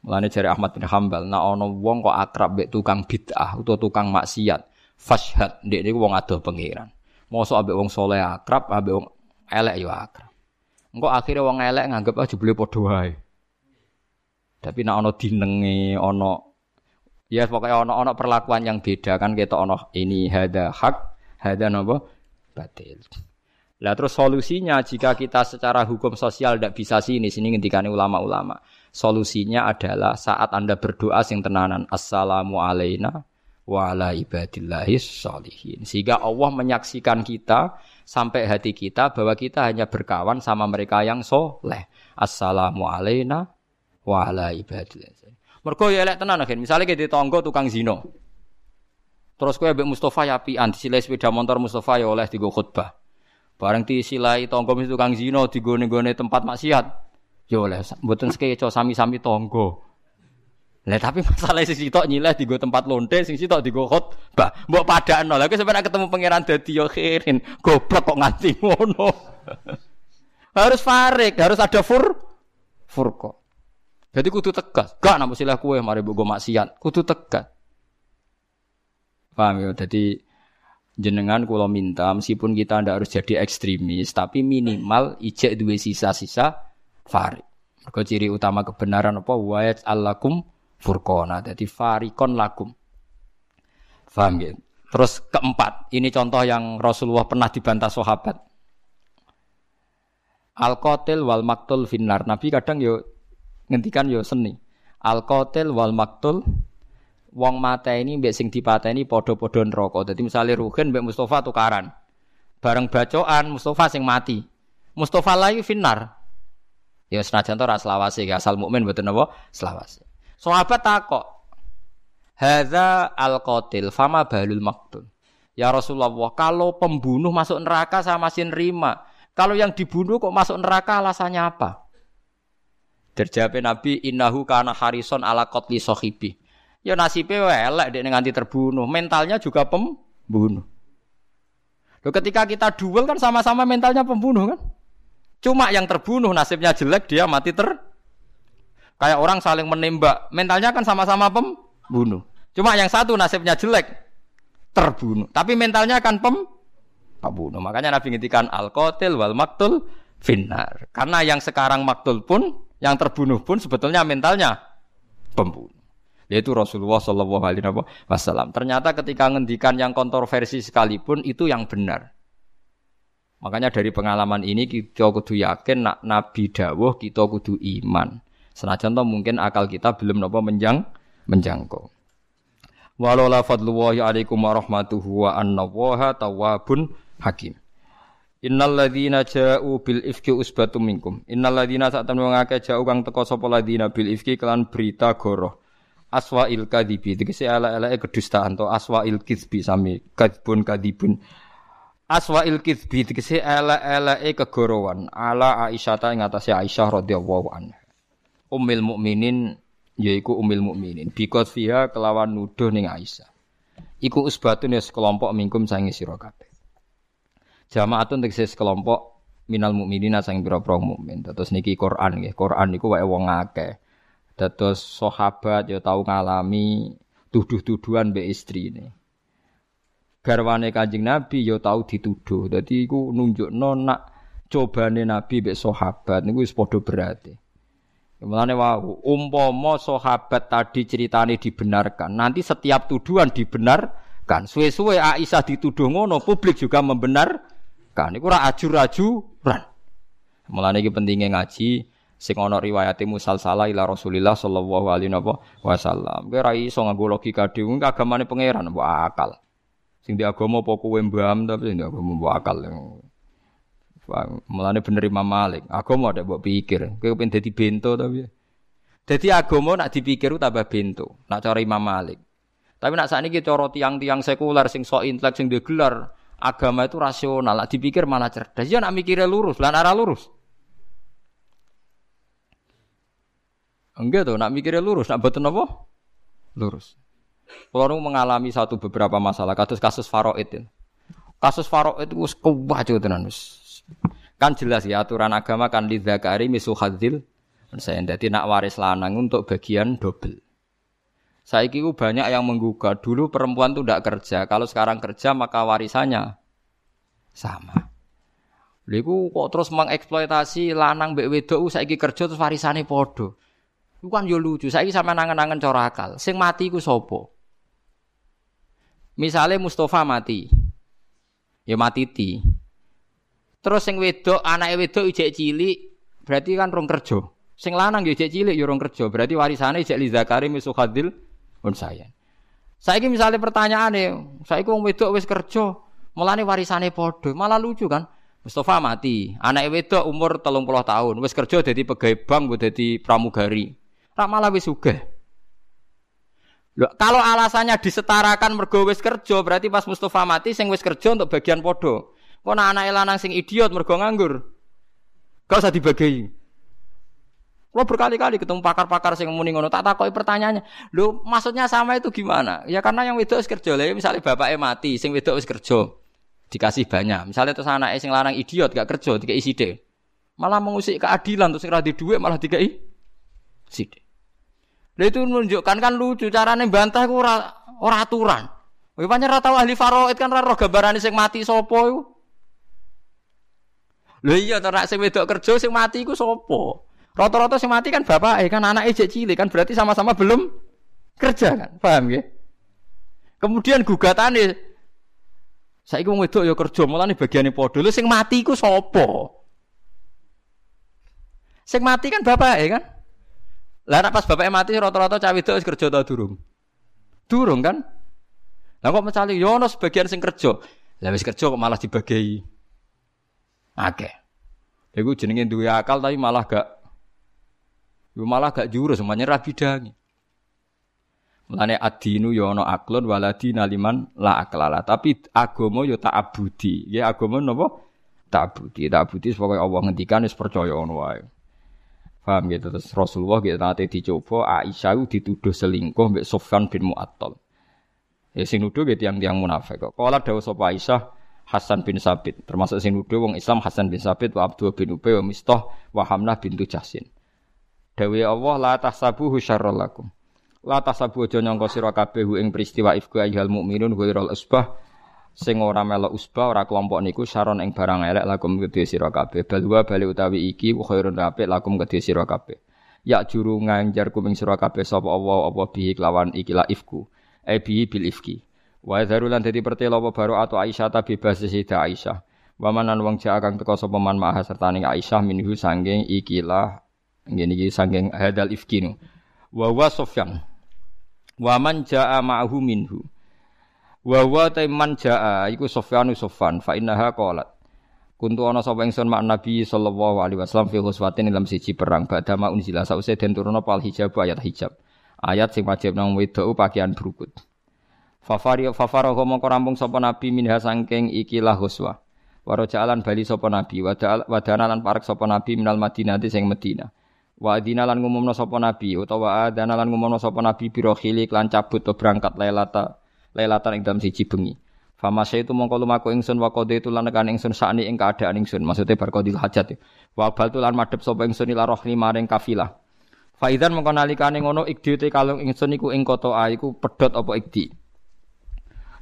S1: Mulane jari Ahmad bin Hambal, nah ono wong kok akrab mbek tukang bid'ah utawa tukang maksiat, fashhad ndek niku wong adoh pangeran. Mosok ambek wong soleh akrab, ambek wong elek yo akrab. Engko akhirnya wong elek nganggep aja boleh padha wae. Tapi nek ana dinenge, ana ya pokoknya ana ana perlakuan yang beda kan kita ana ini hada hak, hada napa batil. Lah terus solusinya jika kita secara hukum sosial tidak bisa sini sini ngendikane ulama-ulama. Solusinya adalah saat Anda berdoa sing tenanan assalamu alaina wa ala ibadillahis sholihin. Sehingga Allah menyaksikan kita sampai hati kita bahwa kita hanya berkawan sama mereka yang soleh. Assalamu alaina wa ala ibadillah. Mergo ya elek tenan akhir. Misalnya kita tonggo tukang zino. Terus kowe ambek Mustafa ya apian disilai sepeda motor Mustafa ya oleh digo khutbah. Bareng disilai tonggo mesti tukang zino digone-gone tempat maksiat. Ya oleh mboten sekeco sami-sami tonggo. Lah tapi masalah sing sitok nyileh digo tempat lonte, sing sitok digo khotbah. Mbok padakno. Lah sebenarnya ketemu pangeran dadi yo khirin. Goblok kok nganti ngono. harus farik, harus ada fur furko. Jadi kudu tegas. Gak nampu silah kue mari mbok maksiat. Kudu tegas. Paham ya? Jadi jenengan kalau minta meskipun kita ndak harus jadi ekstremis tapi minimal ijek dua sisa-sisa farik. Mergo ciri utama kebenaran apa wa alakum furqona. Jadi farikon lakum. Faham ya? Terus keempat, ini contoh yang Rasulullah pernah dibantah sahabat. Al qatil wal maktul finnar. Nabi kadang yo ngendikan yo seni. Al qatil wal maktul wong mata ini mbek sing dipateni padha-padha neraka. Dadi misale Ruhin mbek Mustafa tukaran. Bareng bacoan Mustafa sing mati. Mustafa lagi finnar. Ya senajan to ra selawase asal mukmin mboten napa selawase. Sahabat takok, Hadza al-qatil fama balul maktul. Ya Rasulullah, kalau pembunuh masuk neraka saya masih nerima. Kalau yang dibunuh kok masuk neraka alasannya apa? Terjawab Nabi, innahu kana harison ala qatli sahibi. Ya nasibnya elek dia nganti terbunuh. Mentalnya juga pembunuh. Loh, ketika kita duel kan sama-sama mentalnya pembunuh kan? Cuma yang terbunuh nasibnya jelek dia mati ter Kayak orang saling menembak, mentalnya kan sama-sama pembunuh. Cuma yang satu nasibnya jelek, terbunuh. Tapi mentalnya kan pem pembunuh. Makanya Nabi ngintikan al-qatil wal maktul finnar. Karena yang sekarang maktul pun, yang terbunuh pun sebetulnya mentalnya pembunuh. Yaitu Rasulullah Shallallahu Alaihi Wasallam. Ternyata ketika ngendikan yang kontroversi sekalipun itu yang benar. Makanya dari pengalaman ini kita kudu yakin nak Nabi dawuh kita kudu iman. Senajan mungkin akal kita belum nopo menjang menjangkau. Walau la fadlullahi alaikum warahmatuhu wa annallaha tawwabun hakim. Innal ladzina ja'u bil ifki usbatum minkum. Innal ladzina sak temen wong akeh ja'u kang teka sapa ladzina bil ifki kelan berita goroh. Aswa il kadibi tegese ala-alake kedustaan to aswa il kizbi sami kadibun kadibun. Aswa il kizbi tegese ala-alake kegorowan ala Aisyah ta ing atase Aisyah radhiyallahu anha. Ummil mukminin yaiku ummil mukminin bikot fiha kelawan nuduh ning Aisyah. Iku usbatun ya sekelompok mingkum sangi sira kabeh. Jamaatun tegese sekelompok minal mukminina sang pira-pira mukmin. Terus niki Quran nggih. Quran niku wae wong akeh. Dados sahabat ya tau ngalami tuduh-tuduhan be ini. Garwane Kanjeng Nabi ya tau dituduh. Dadi iku nunjukno nak cobane Nabi mbek sahabat niku wis padha berarti. Mulane wau umpama sahabat tadi ceritane dibenarkan, nanti setiap tuduhan dibenarkan. Suwe-suwe Aisyah dituduh ngono, publik juga membenarkan. Iku ora ajur-ajuran. Mulane iki pentingnya ngaji sing ana riwayate musalsalah ila Rasulillah sallallahu alaihi wasallam. Kowe ora iso nganggo logika dhewe agamane pangeran mbok akal. Sing di agama apa kowe mbaham tapi sing di agama mbok akal. Mulane bener Imam Malik. Agama ada mbok pikir. Kowe pengen dadi bento tapi. Dadi agama nak dipikir tambah bento. Nak cara Imam Malik. Tapi nak sakniki cara tiang-tiang sekuler sing sok intelek sing gelar agama itu rasional. Nak dipikir malah cerdas. Ya nak mikirnya lurus, lan arah lurus. Enggak tuh, nak mikirnya lurus, nak betul apa? Lurus. Kalau mengalami satu beberapa masalah, kasus kasus faroid itu. Kasus faroid itu kewajo tenan Kan jelas ya aturan agama kan di zakari misuhadzil. Saya jadi nak waris lanang untuk bagian double. Saya kira banyak yang menggugat. Dulu perempuan tuh tidak kerja. Kalau sekarang kerja maka warisannya sama. Lalu kok terus mengeksploitasi lanang mbek wedok saiki kerja terus warisane podo. Iku kan yo lucu. Saiki sama nangan-nangan cara akal. Sing mati iku sapa? Misalnya Mustafa mati. Ya mati ti. Terus sing wedok, anake wedok ijek cilik, berarti kan rong kerja. Sing lanang yo ijek cilik yo rong kerja. Berarti warisane ijek li zakari misukhadil saya. Saiki misalnya pertanyaane, saiki wong wedok wis kerja, mulane warisane padha. Malah lucu kan? Mustafa mati, anak wedok umur telung puluh tahun, wis kerja jadi pegawai bank, jadi pramugari. Rak malah wis. Loh, kalau alasannya disetarakan mergo wis kerja, berarti pas Mustafa mati sing wis kerja untuk bagian podo. Kok anak lanang sing idiot mergo nganggur. Gak usah dibagi. Lo berkali-kali ketemu pakar-pakar sing muni ngono, tak takoki pertanyaannya. Lho, maksudnya sama itu gimana? Ya karena yang wedok wis kerja, lah misalnya bapaknya mati, sing wedok wis kerja. Dikasih banyak. Misalnya terus anaknya sing lanang idiot gak kerja, dikai sithik. Malah mengusik keadilan terus sing ra duit malah dikai sithik. Lha itu menunjukkan kan lucu carane bantah ku ora ora aturan. Kowe pancen ora tau ahli faraid kan ora roh gambarane sing mati sapa iku. Lha iya to nek sing wedok kerja sing mati iku sapa? Rata-rata sing mati kan bapak eh kan anak ejek cilik kan berarti sama-sama belum kerja kan. Paham ya? Kemudian gugatane saiki wong wedok ya kerja mulane bagiane padha. Lha sing mati iku sapa? Sing mati kan bapak eh kan? Lah pas bapaknya mati rata-rata cawe itu kerja ta durung? Durung kan? Lah kok mencali yo ono sebagian sing kerja. Lah wis kerja kok malah dibagi. Oke. Iku jenenge duwe akal tapi malah gak yo malah gak jurus semuanya rabi dangi. Mulane adinu yo ono aklon waladi naliman la aklala. Tapi agama yo tak abudi. Ya agama napa? Tak abudi. Tak abudi pokoke Allah ngendikan wis percaya ngono wae. Paham gitu terus Rasulullah gitu nanti dicoba Aisyah dituduh selingkuh mbek Sofyan bin Mu'attal. Ya sing nuduh gitu yang tiang munafik kok. Kala dawuh sapa Aisyah Hasan bin Sabit termasuk sing nuduh wong Islam Hasan bin Sabit wa Abdul bin Ubay wa Mistah wa Hamnah bintu Jahsin. Dawe Allah la tahsabuhu syarrul lakum. La tahsabu aja nyangka sira kabeh ing peristiwa ifku ayyuhal mukminun ghairul usbah. Sing ora melok usbah ora kelompok niku saron ing barang elek lakum kedhe sira kabeh. Balwa bali utawi iki khairun apik lakum kedhe sira kabeh. Ya juru nganjar kuming sira kabeh sapa Allah apa bihi kelawan iki la ifku? E bihi bil ifki. Wa zarulan dadi pertelo apa baru atau Aisyah ta bebas Sayyidah Aisyah. Wa manan wong jek kang teka sapa man maha sertane Aisyah minhu sanging ikilah ngene iki sanging hadal ifkinu wa wa Sofyan wa man jaa ma'hu minhu Wa wa taiman jaa iku Sofyanu Sofan fa innaha qalat. Kuntu ana sapa ingsun mak Nabi sallallahu alaihi wasallam fi ghuswatin dalam siji perang badama unzila sause den turuna pal hijab ayat hijab. Ayat sing wajib nang wedok pakaian berukut. Fafari fafara mongko rampung sapa Nabi minha sangking ikilah ghuswa. Waro jalan bali sapa Nabi wadana lan parek sapa Nabi minal Madinah sing Madinah. Wa adina lan ngumumna sapa Nabi utawa adana lan ngumumna sapa Nabi biro khilik lan cabut to berangkat lailata lailatan ing dalam siji bengi. Fama itu mongko lumaku ingsun wa qadi itu lan kan ingsun sakni ing keadaan ingsun. Maksudnya bar qadil hajat. Wa bal tu lan madhep sapa ingsun ila rohli maring kafilah. Faidan mengko nalikane ngono ikdi te kalung ingsun iku ing kota A iku pedhot apa ikdi.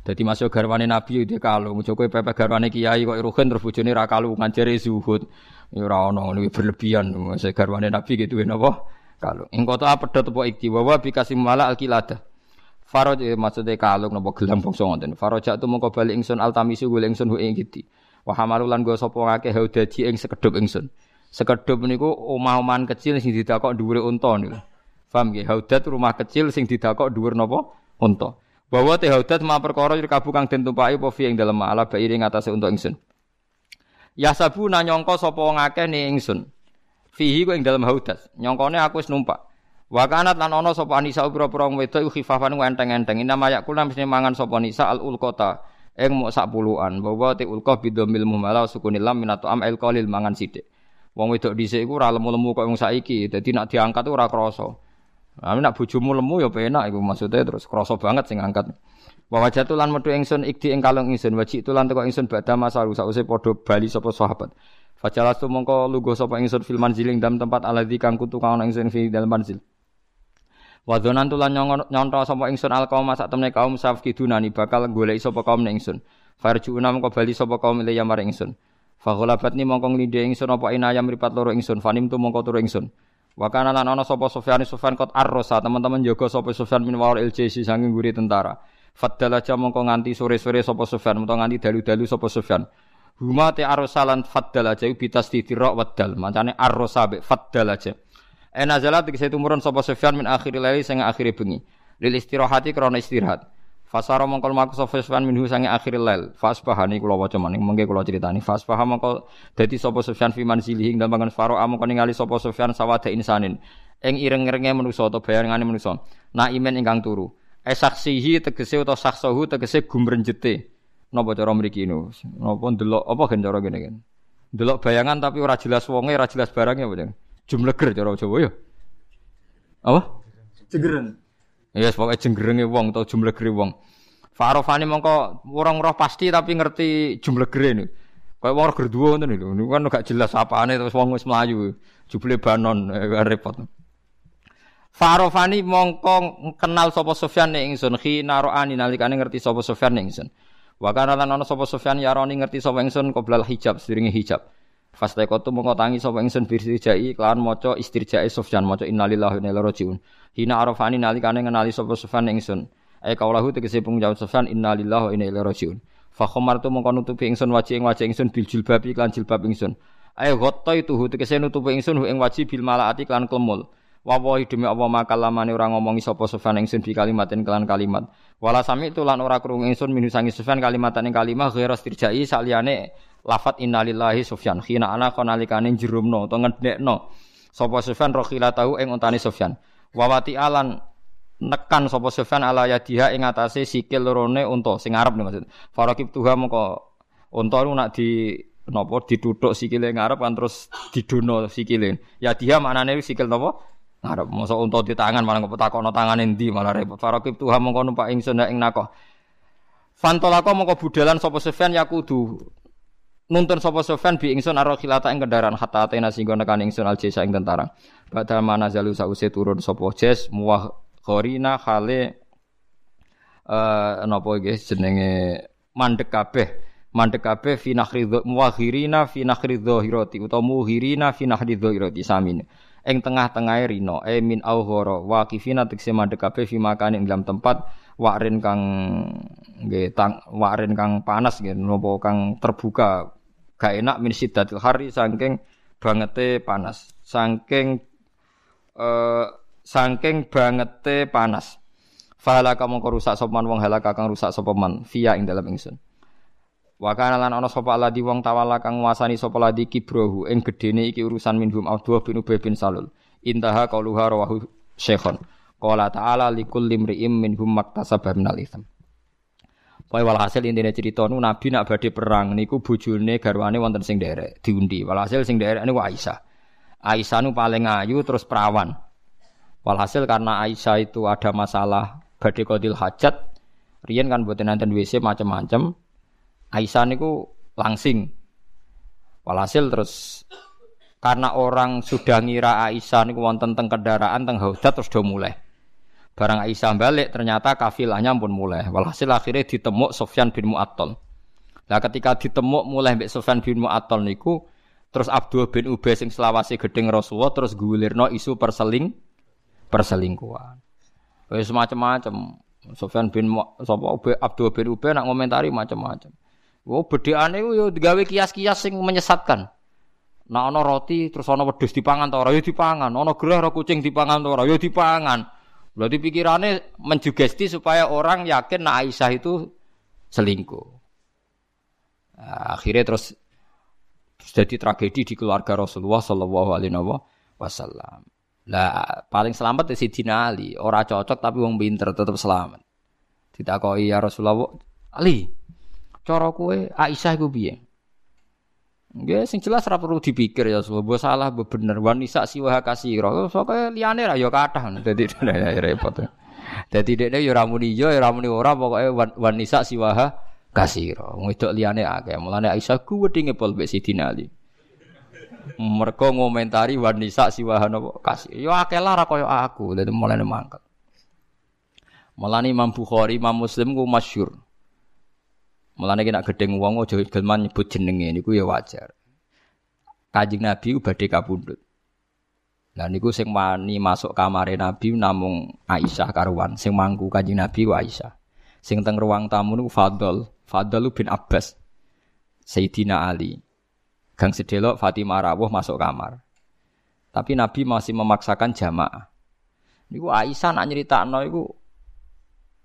S1: Dadi masuk garwane Nabi itu kalung, Joko pepe garwane kiai kok rugen terus bojone ra kalungan jere zuhud. Ora ono ngono berlebihan masuk garwane Nabi gitu napa? Kalung. Ing kota A pedhot apa ikdi wa wa bikasim mala alqiladah. Faraj eh, maksudnya kalung napa gelam bangsa ngoten. Faraj tu mongko bali ingsun altamisu gule ingsun hu ing giti. Wa hamalu lan go sapa ngake haudaji ing sekedhup ingsun. Sekedhup niku omah-omahan kecil sing didakok dhuwure unta niku. Paham nggih? Haudat rumah kecil sing didakok dhuwur napa? Unta. Bahwa te haudat ma perkara kabu kang den tumpaki apa fi ing dalem ala bairi ngatasé untuk ingsun. Ya sabu nanyangka sapa wong akeh ning ingsun. Fihi ku ing dalem haudat. Nyongkone aku wis numpak. Wa kanat lan ana sapa Anisa pira-pira wedok khifafan enteng-enteng. Ina mayak kula mesti mangan sapa Nisa al ulqata ing mok sak puluhan. Bahwa te ulqa bidomil muhmala sukunil lam minatu am el qalil mangan sithik. Wong wedok dhisik iku ora lemu-lemu kok wong saiki. Dadi nak diangkat ora krasa. Nah, nak bojomu lemu ya penak iku maksudnya terus krasa banget sing angkat. Wa wajatu lan metu ingsun ikdi ing kalung ingsun waji itu lan teko ingsun badha masaru sause padha bali sapa sahabat. Fajalastu mongko lugo sapa ingsun fil manziling dalam tempat aladzi kang kutu kang ingsun fi dalam manzil. Wadonan tulan nyonto sapa ingsun al sak temne kaum safkidunani bakal golek sapa kaum ingsun. Farjuuna mongko bali sapa kaum ile ya maring ingsun. Fagholabat ni mongko nglindhe ingsun apa inayam ripat loro ingsun. Fanim tu mongko turu ingsun. Wa kana lan ana sapa Sufyan Sufyan kot arrosa teman-teman jaga sapa Sufyan min wal LJC sanging guri tentara. Faddal aja mongko nganti sore-sore sapa Sufyan utawa nganti dalu-dalu sapa Sufyan. Huma te arrosalan faddal aja bitas titirok waddal. Mancane arrosa be faddal aja. Ena zalat tegese tumurun sapa Sufyan min akhir laili sing akhire bengi. Lil istirahati krana istirahat. Fasara mongkol maku sapa Sufyan minhu sange akhir lail. Fasbahani kula waca maning mengke kula critani. Fasbah mongko dadi sapa Sufyan fi manzilihi ing dalem faro mongko ningali sapa Sufyan sawada insanin. Ing ireng-irenge manusa utawa bayangane manusa. Na imen ingkang turu. Esaksihi tegese utawa saksohu tegese gumrenjete. Napa cara mriki niku? Napa ndelok apa gen cara ngene kan? Ndelok bayangan tapi ora jelas wonge, ora jelas barangnya apa Jumleger cara Jawa ya. Apa? Jenggeren. Ya yes, pokoke jenggerenge wong atau jumlegere wong. Farofani mongko orang roh pasti tapi ngerti jumlegere niku. Kayak wong gerduwo ngoten lho. Niku kan gak jelas apane terus wong wis mlayu. Jubile banon eh, repot. Farofani mongko kenal sapa Sofyan ning ingsun khina ro'ani nalikane ngerti sapa Sofyan ning ingsun. Wa kana lan ana sapa Sofyan yaroni ngerti sapa ingsun qoblal hijab sedringe hijab. Fastaikotu mongko tangi sapa ingsun birjai kelawan maca istirjae Sufyan maca innalillahi wa inna ilaihi rajiun. Hina arafani nalikane ngenali sapa Sufyan ingsun. Ai kaulahu tegese pengjawab Sufyan innalillahi wa inna ilaihi rajiun. Fa khamartu mongko nutupi ingsun wajih ing wajih ingsun bil jilbab iklan jilbab ingsun. Ai ghatta itu tegese nutupi ingsun ing wajih bil malaati klan klemul. Wawahi demi Allah maka lamane ora ngomongi sapa Sufyan ingsun bi kalimatin kelan kalimat. Wala sami itu lan ora krungu ingsun minu sangi Sufyan kalimatan ing kalimah ghairas tirjai saliyane lafat innalillahi Sufyan. Khina ana konalikane jerumno utawa ngedekno. Sapa Sufyan rokhila tahu ing untane Sufyan. Wawati alan nekan sapa Sufyan ala yadiha ing atase sikil lorone unta sing nih maksud. Farakib tuha moko unta nu nak di napa dituthuk sikile ngarep kan terus didono sikile. Ya dia maknane sikil napa ngarep. Mosok unta di tangan malah takono tangane endi malah repot. Farakib tuha mongko numpak ingsun ing nakoh Fantolako mongko budalan sapa Sufyan yakudu nuntun sapa Sofyan bi ingsun aro khilata ing kendaraan hatta atena singgo nekan ingsun al jesa ing tentara. Badal mana zalu sause turun sapa jes muwah khorina khale eh napa iki jenenge mandek kabeh. Mandek kabeh fi nakhri muwahirina fi nakhri dhahirati utawa muhirina fi nakhri dhahirati samin. Ing tengah-tengahe rino e min aughara waqifina tekse mandek kabeh fi makane ing dalam tempat wakrin kang nggih tang wakrin kang panas nggih napa kang terbuka gak enak min siddatil hari saking bangete panas. Saking uh, saking bangete panas. Fahalaka mongko rusak sapa wong halaka kang rusak sapa man via ing dalam ingsun. Wa kana lan ana sapa aladi wong tawala kang nguasani sapa ladi kibrohu ing gedene iki urusan minhum Abdullah bin Ubay bin Salul. Intaha qauluha rawahu Syekhon. Qala ta'ala likul limri'im minhum maktasaba minal itsam. Pokoke walhasil intine cerita nu Nabi nak badhe perang niku bojone garwane wonten sing derek diundi. Walhasil sing derek niku Aisyah. Aisyah nu paling ayu terus perawan. Walhasil karena Aisyah itu ada masalah badhe kodil hajat, riyen kan mboten nanten WC macam-macam. Aisyah niku langsing. Walhasil terus Karena orang sudah ngira Aisyah niku wonten teng kendaraan teng haudat terus do mulai. Barang Aisyah balik ternyata kafilahnya pun mulai. Walhasil akhirnya ditemuk Sofyan bin Mu'attal. Nah ketika ditemuk mulai Mbak Sofyan bin Mu'attal niku terus Abdul bin Ubay sing selawasi gedeng Rasulullah terus gulirno isu perseling perselingkuhan. Wis macam-macam. Sofyan bin sapa Abdul bin Ubay nak ngomentari macam-macam. Oh bedekane ku yo digawe kias-kias sing menyesatkan. Nah ana roti terus ana wedhus dipangan ta ora ya dipangan, ana gerah kucing dipangan ta ora ya dipangan. Berarti pikirannya menjugesti supaya orang yakin nah Aisyah itu selingkuh. Nah, akhirnya terus, jadi tragedi di keluarga Rasulullah Shallallahu Alaihi Wasallam. Lah paling selamat di Sidina Ali. Orang cocok tapi wong pinter tetap selamat. Tidak kau ya Rasulullah Ali. Cara kue Aisyah iku piye? Nggih sing jelas ora perlu dipikir ya mbok salah mbok bener wanisa siwa kasira. Soke liyane ra ya kathah dadi repot. Dadi dekne ya ora muni ya ora muni ora pokoke wanisa siwa kasira. Wedok liyane akeh. Mulane Aisyah ku wedinge pol mbek Sidina Ali. Mergo ngomentari wanisa siwa napa kasir. Ya akeh lah ra kaya aku. Dadi mulane mangkel. Mulane Imam Bukhari, Imam Muslim ku masyhur. Mulane nek gedeng wong aja gelman nyebut jenenge niku ya wajar. Kanjeng Nabi badhe kapundhut. Lah niku sing wani masuk kamare Nabi namung Aisyah karuan, sing mangku Kanjeng Nabi wa Aisyah. Sing teng ruang tamu niku Fadl, Fadl bin Abbas. Sayyidina Ali. Gang sedelok Fatimah rawuh masuk kamar. Tapi Nabi masih memaksakan jamaah. Niku Aisyah nak nyeritakno iku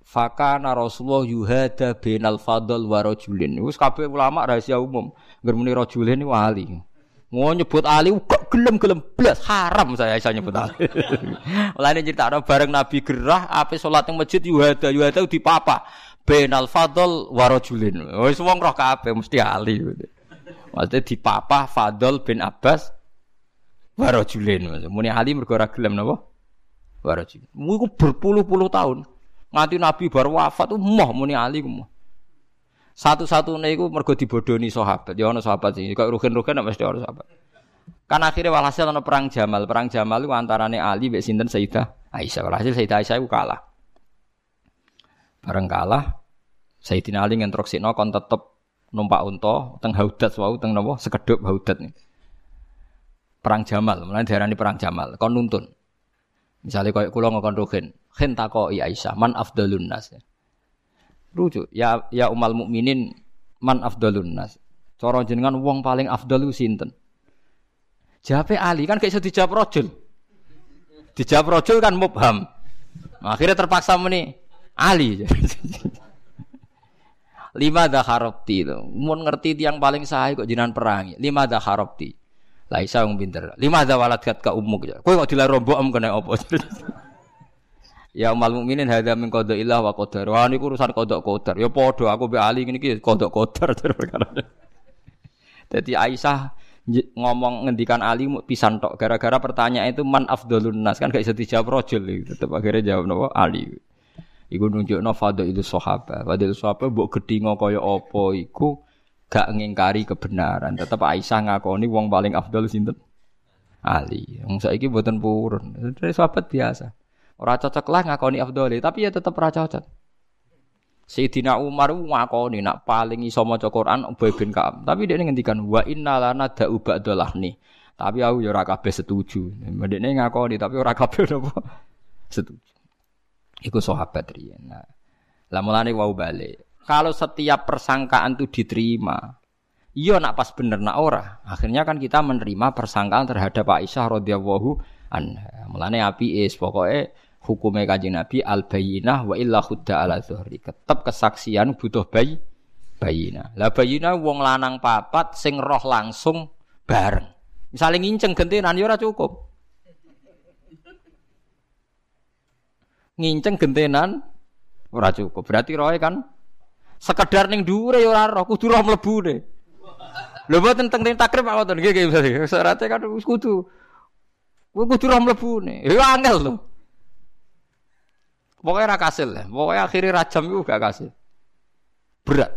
S1: Fakana Rasulullah yuhada binal fadl wa rajulin. Wis kabeh ulama rahasia umum. Ngermuni rajulin niku wali. Mau nyebut Ali kok gelem-gelem blas haram saya bisa nyebut Ali. Mulane nyeritakno bareng Nabi gerah ape salat ning masjid yuhada yuhada di papa binal fadl wa rajulin. Wis wong roh kabeh mesti Ali. Maksudnya di papa Fadl bin Abbas wa rajulin. Muni Ali mergo ora gelem napa? Wa rajulin. Iku berpuluh-puluh tahun. Nganti Nabi baru wafat tuh moh muni Ali ku moh. Satu-satunya itu mergo dibodoni sahabat. Ya ono sahabat sih. Kayak rugen-rugen mesti ono sahabat. Kan akhirnya walhasil ono perang Jamal. Perang Jamal itu antarane Ali mbek sinten Sayyidah Aisyah. Walhasil Sayyidah Aisyah itu kalah. Bareng kalah Sayyidina Ali ngentroksino kon tetep numpak unta teng haudat wau teng napa sekedhop haudat nih. Perang Jamal, mulai diarani perang Jamal, kon nuntun. Misalnya kayak kulo ngokon rugen, khen i Aisyah, man afdalun nas. Rujuk, ya ya umal mukminin man afdalun nas. Cara jenengan wong paling afdal ku sinten? Jawabe Ali kan kayak dijawab rojul. Dijawab rojul kan mubham. Akhirnya terpaksa meni Ali. Lima dah harapti itu. Mau ngerti tiang paling sahih kok jinan perangi. Lima dah harapti. Lah isa wong pinter. Lima ada walat kat ka ya. Kowe kok dilaro mbok kena apa? ya umal mukminin hadza min qada ilah wa qadar. Wah niku urusan qada qadar. Ya padha aku be ali ngene iki qada qadar perkara. Dadi Aisyah ngomong ngendikan Ali pisan tok gara-gara pertanyaan itu man afdalun nas kan gak bisa dijawab rojul tetep akhirnya jawab nopo Ali. Iku nunjukno fadhilus sahabat. Fadhilus sahabat mbok gedhingo kaya apa iku gak ngingkari kebenaran. Tetap Aisyah ngakoni wong paling afdal sinten? Ali. Wong saiki mboten purun. Dari sahabat biasa. Ora cocok lah ngakoni afdal, tapi ya tetap ora cocok. Sayyidina Umar ngakoni nak paling iso maca Quran Ubay bin Ka'ab. Tapi dia ngendikan wa inna lana da'u nih. Tapi aku ya ora kabeh setuju. Mendene ngakoni tapi ora kabeh napa setuju. Iku sahabat riyen. Lah mulane wau balik. Kalau setiap persangkaan itu diterima, iya nak pas bener nak ora. Akhirnya kan kita menerima persangkaan terhadap Aisyah radhiyallahu anha. Mulane api is pokoknya hukumnya kajian Nabi al bayinah wa illa khudda ala zuhri. Tetap kesaksian butuh bayi bayina. Lah bayina wong lanang papat sing roh langsung bareng. Misalnya nginceng gentenan ya ora cukup. Nginceng gentenan ora cukup. Berarti roe kan Sekedar ning dhuwure ya ora roh, kudu roh mlebune. Lho mboten teng takrib apa to nggih nggih syaratnya kan kudu. Kudu roh mlebune. Ya angel lho. Pokoknya ra kasil. Pokoknya akhirnya rajam itu gak kasil. Berat.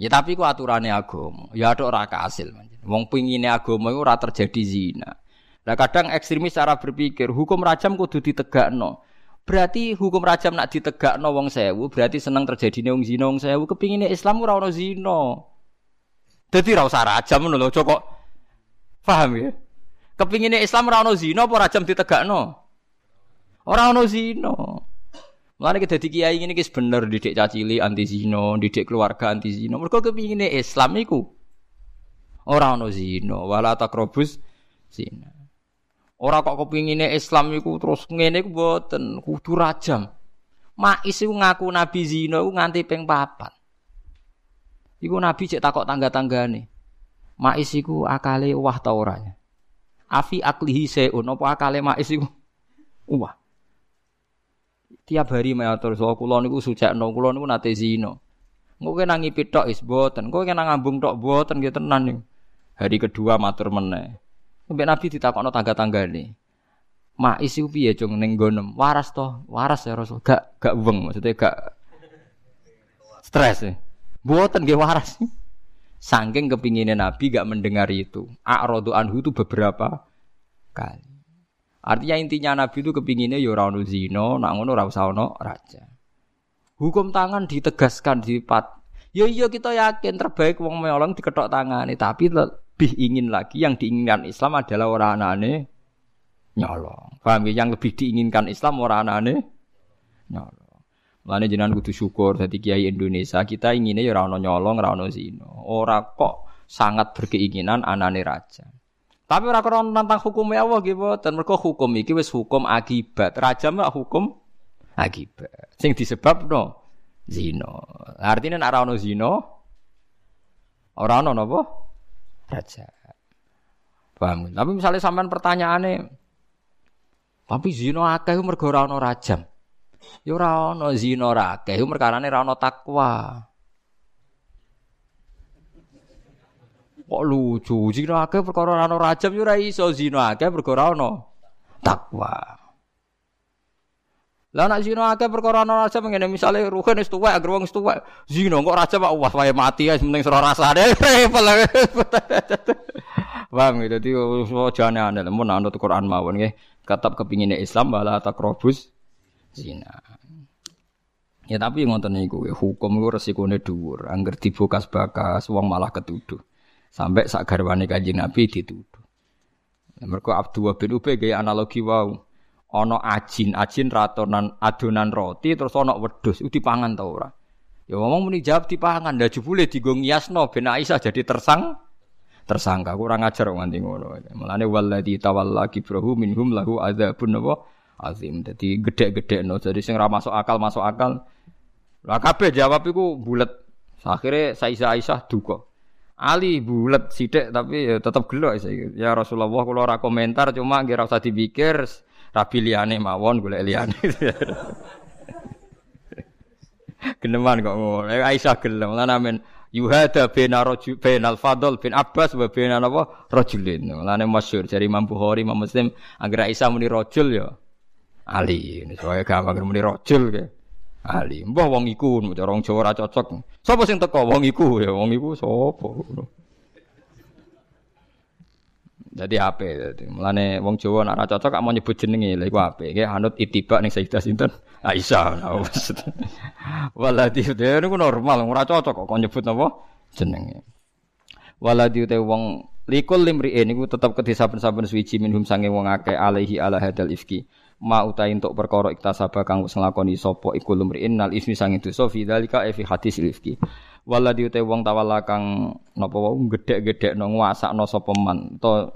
S1: Ya tapi ku aturane agama. Ya ada ora kasil. Wong pingine agama iku ora terjadi zina. Nah kadang ekstremis cara berpikir hukum rajam kudu ditegakno. Berarti hukum rajam nak ditegakno wong sewu, berarti seneng terjadi wong zina wong sewu. Kepingine Islam ora ono zina. Dadi ora usah rajam ngono lho, kok. Paham ya? Kepingine Islam ora ono zina apa rajam ditegakno? Ora ono zina. Mulane kita dadi kiai ngene iki bener didik cacili anti zina, didik keluarga anti zina. Mergo kepingine Islam iku ora ono zina, wala takrobus zina. Ora kok kepingine Islam iku terus ngene iku mboten kudu rajam. Mais iku ngaku nabi zina iku nganti ping papat. Iku nabi cek takok tangga-tanggane. Mais iku akale wah ta ora? Afi aklihi seun apa akale mais iku wah tiap hari matur so kula niku sujakno kula niku nate zina. Engko kena ngipit tok is boten, engko kena ngambung tok boten nggih tenan nih. Hari kedua matur meneh. Sampai Nabi ditakokno tangga-tanggane. Mak isi piye cung ning gonem? Waras toh, waras ya Rasul. Gak gak weng, maksudnya gak stres ya. Boten nggih waras. Saking kepinginnya Nabi gak mendengar itu. A'radu anhu itu beberapa kali. Artinya intinya Nabi itu kepinginnya ya ora ono zina, raja. Hukum tangan ditegaskan di pat. Ya iya kita yakin terbaik wong meolong diketok tangane, tapi lebih ingin lagi yang diinginkan Islam adalah orang anane nyolong. Paham ya? Yang lebih diinginkan Islam orang anane nyolong. Mulane jenengan kudu syukur dadi kiai Indonesia, kita inginnya ya ora nyolong, ora ono zina. Ora kok sangat berkeinginan anane raja. Tapi ora krono tentang hukum Allah nggih boten. Mergo hukum iki wis hukum akibat. Raja mah hukum akibat. Sing disebabno zina. Artinya nek ora ono zina ora ono napa? Raja. Paham? Tapi misalnya sampean pertanyaane tapi zina akeh mergo ora ono rajam. Ya ora ono zina ora akeh mergo ora ono takwa. Kok lucu, zina akeh perkara ana rajam yo ora iso zina akeh perkara ana takwa. Lah nek zina akeh perkara ana rajam ngene misale ruhen wis tuwek agar wong wis tuwek zina kok rajam kok wah wae mati ya penting sira rasane. Paham gitu dadi wajane aneh mun anut Quran mawon nggih tetap kepingine Islam bala takrobus zina. Ya tapi ngoten niku hukum iku resikone dhuwur, angger dibokas-bakas wong malah ketuduh. Sampai sak garwane Kanjeng Nabi dituduh. Mergo Abdullah bin Ubay gaya analogi wau. Ana ajin, ajin ratonan adonan roti terus ana wedhus, iku dipangan ta ora? Ya ngomong muni jawab dipangan, lah jebule digo ngiasno ben Aisyah jadi tersang tersangka kurang ajar nganti ngono. Mulane walladzi tawalla kibrahu minhum lahu adzabun apa azim. Dadi gedhe no. Jadi sing ora masuk akal masuk akal. Lah kabeh jawab iku bulet. Akhirnya Sayyidah Aisyah duka. Ali bulat sidik tapi ya tetap gelo ya Rasulullah kalau ora komentar cuma nggih ora usah dipikir rabi liyane mawon golek liyane. Geneman kok ngono. Aisyah gelem lan amen yuhada bena rajul bainal fadl bin Abbas wa baina napa rajulin. Lan masyhur dari Imam Bukhari Imam Muslim agar Aisyah muni rajul ya Ali. Ini soalnya gampang muni rajul ya. Ali, mbah wong iku cara wong Jawa ora cocok. Sapa sing teko wong iku ya wong iku sapa. Dadi. Mulane wong Jawa nek ora cocok gak mau nyebut jenenge lha iku ape. Ki anut itibak ning Sayyidah sinten? Aisyah. Waladi dhewe niku normal ora cocok kok nyebut napa jenenge. Waladi te wong likul limri'in niku tetep kedhe saben-saben suwiji minhum sange wong akeh alaihi ala hadal ifki ma utai untuk perkara iktasaba kang wis nglakoni sapa iku lumriin nal ismi sang dosa fi dzalika e fi hadis rifki wala diute wong tawala kang napa wau gedhek-gedhekno nguasakno sapa man. To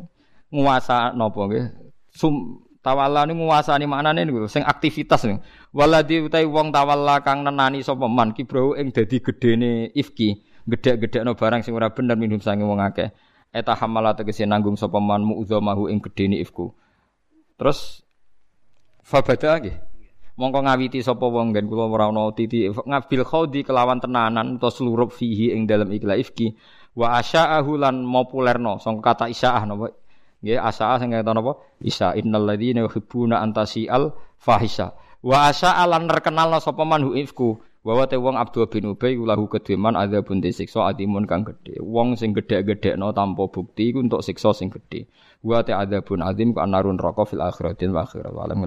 S1: nguasa napa nggih? Sum tawala niku nguasani maknane niku sing aktivitas niku. Wala diute wong tawala kang nenani sapa man kibro ing dadi gedene ifki gedhek-gedhekno barang sing ora bener minum sange wong akeh. Eta hamala tegese nanggung sapa man mu'dzamahu ing gedene ifku. Terus Fabada nggih. Mongko ngawiti sapa wong nggen kula ora ana titi ngabil khodi kelawan tenanan utawa seluruh fihi ing dalam ikla ifki wa asya'ahu lan populerno sangka kata isya'ah napa? Nggih asya'ah sing kata napa? Isya innal ladzina yuhibbuna antasial fahisha. Wa asya'a lan terkenal sapa man ifku? Wa te wong Abdul bin Ubay lahu kedheman adzabun disiksa adimun kang gedhe. Wong sing gedhe-gedhekno tanpa bukti iku untuk siksa sing gedhe. Wa te adzabun azim ku anarun raka fil akhiratin wa akhirat. Wa alam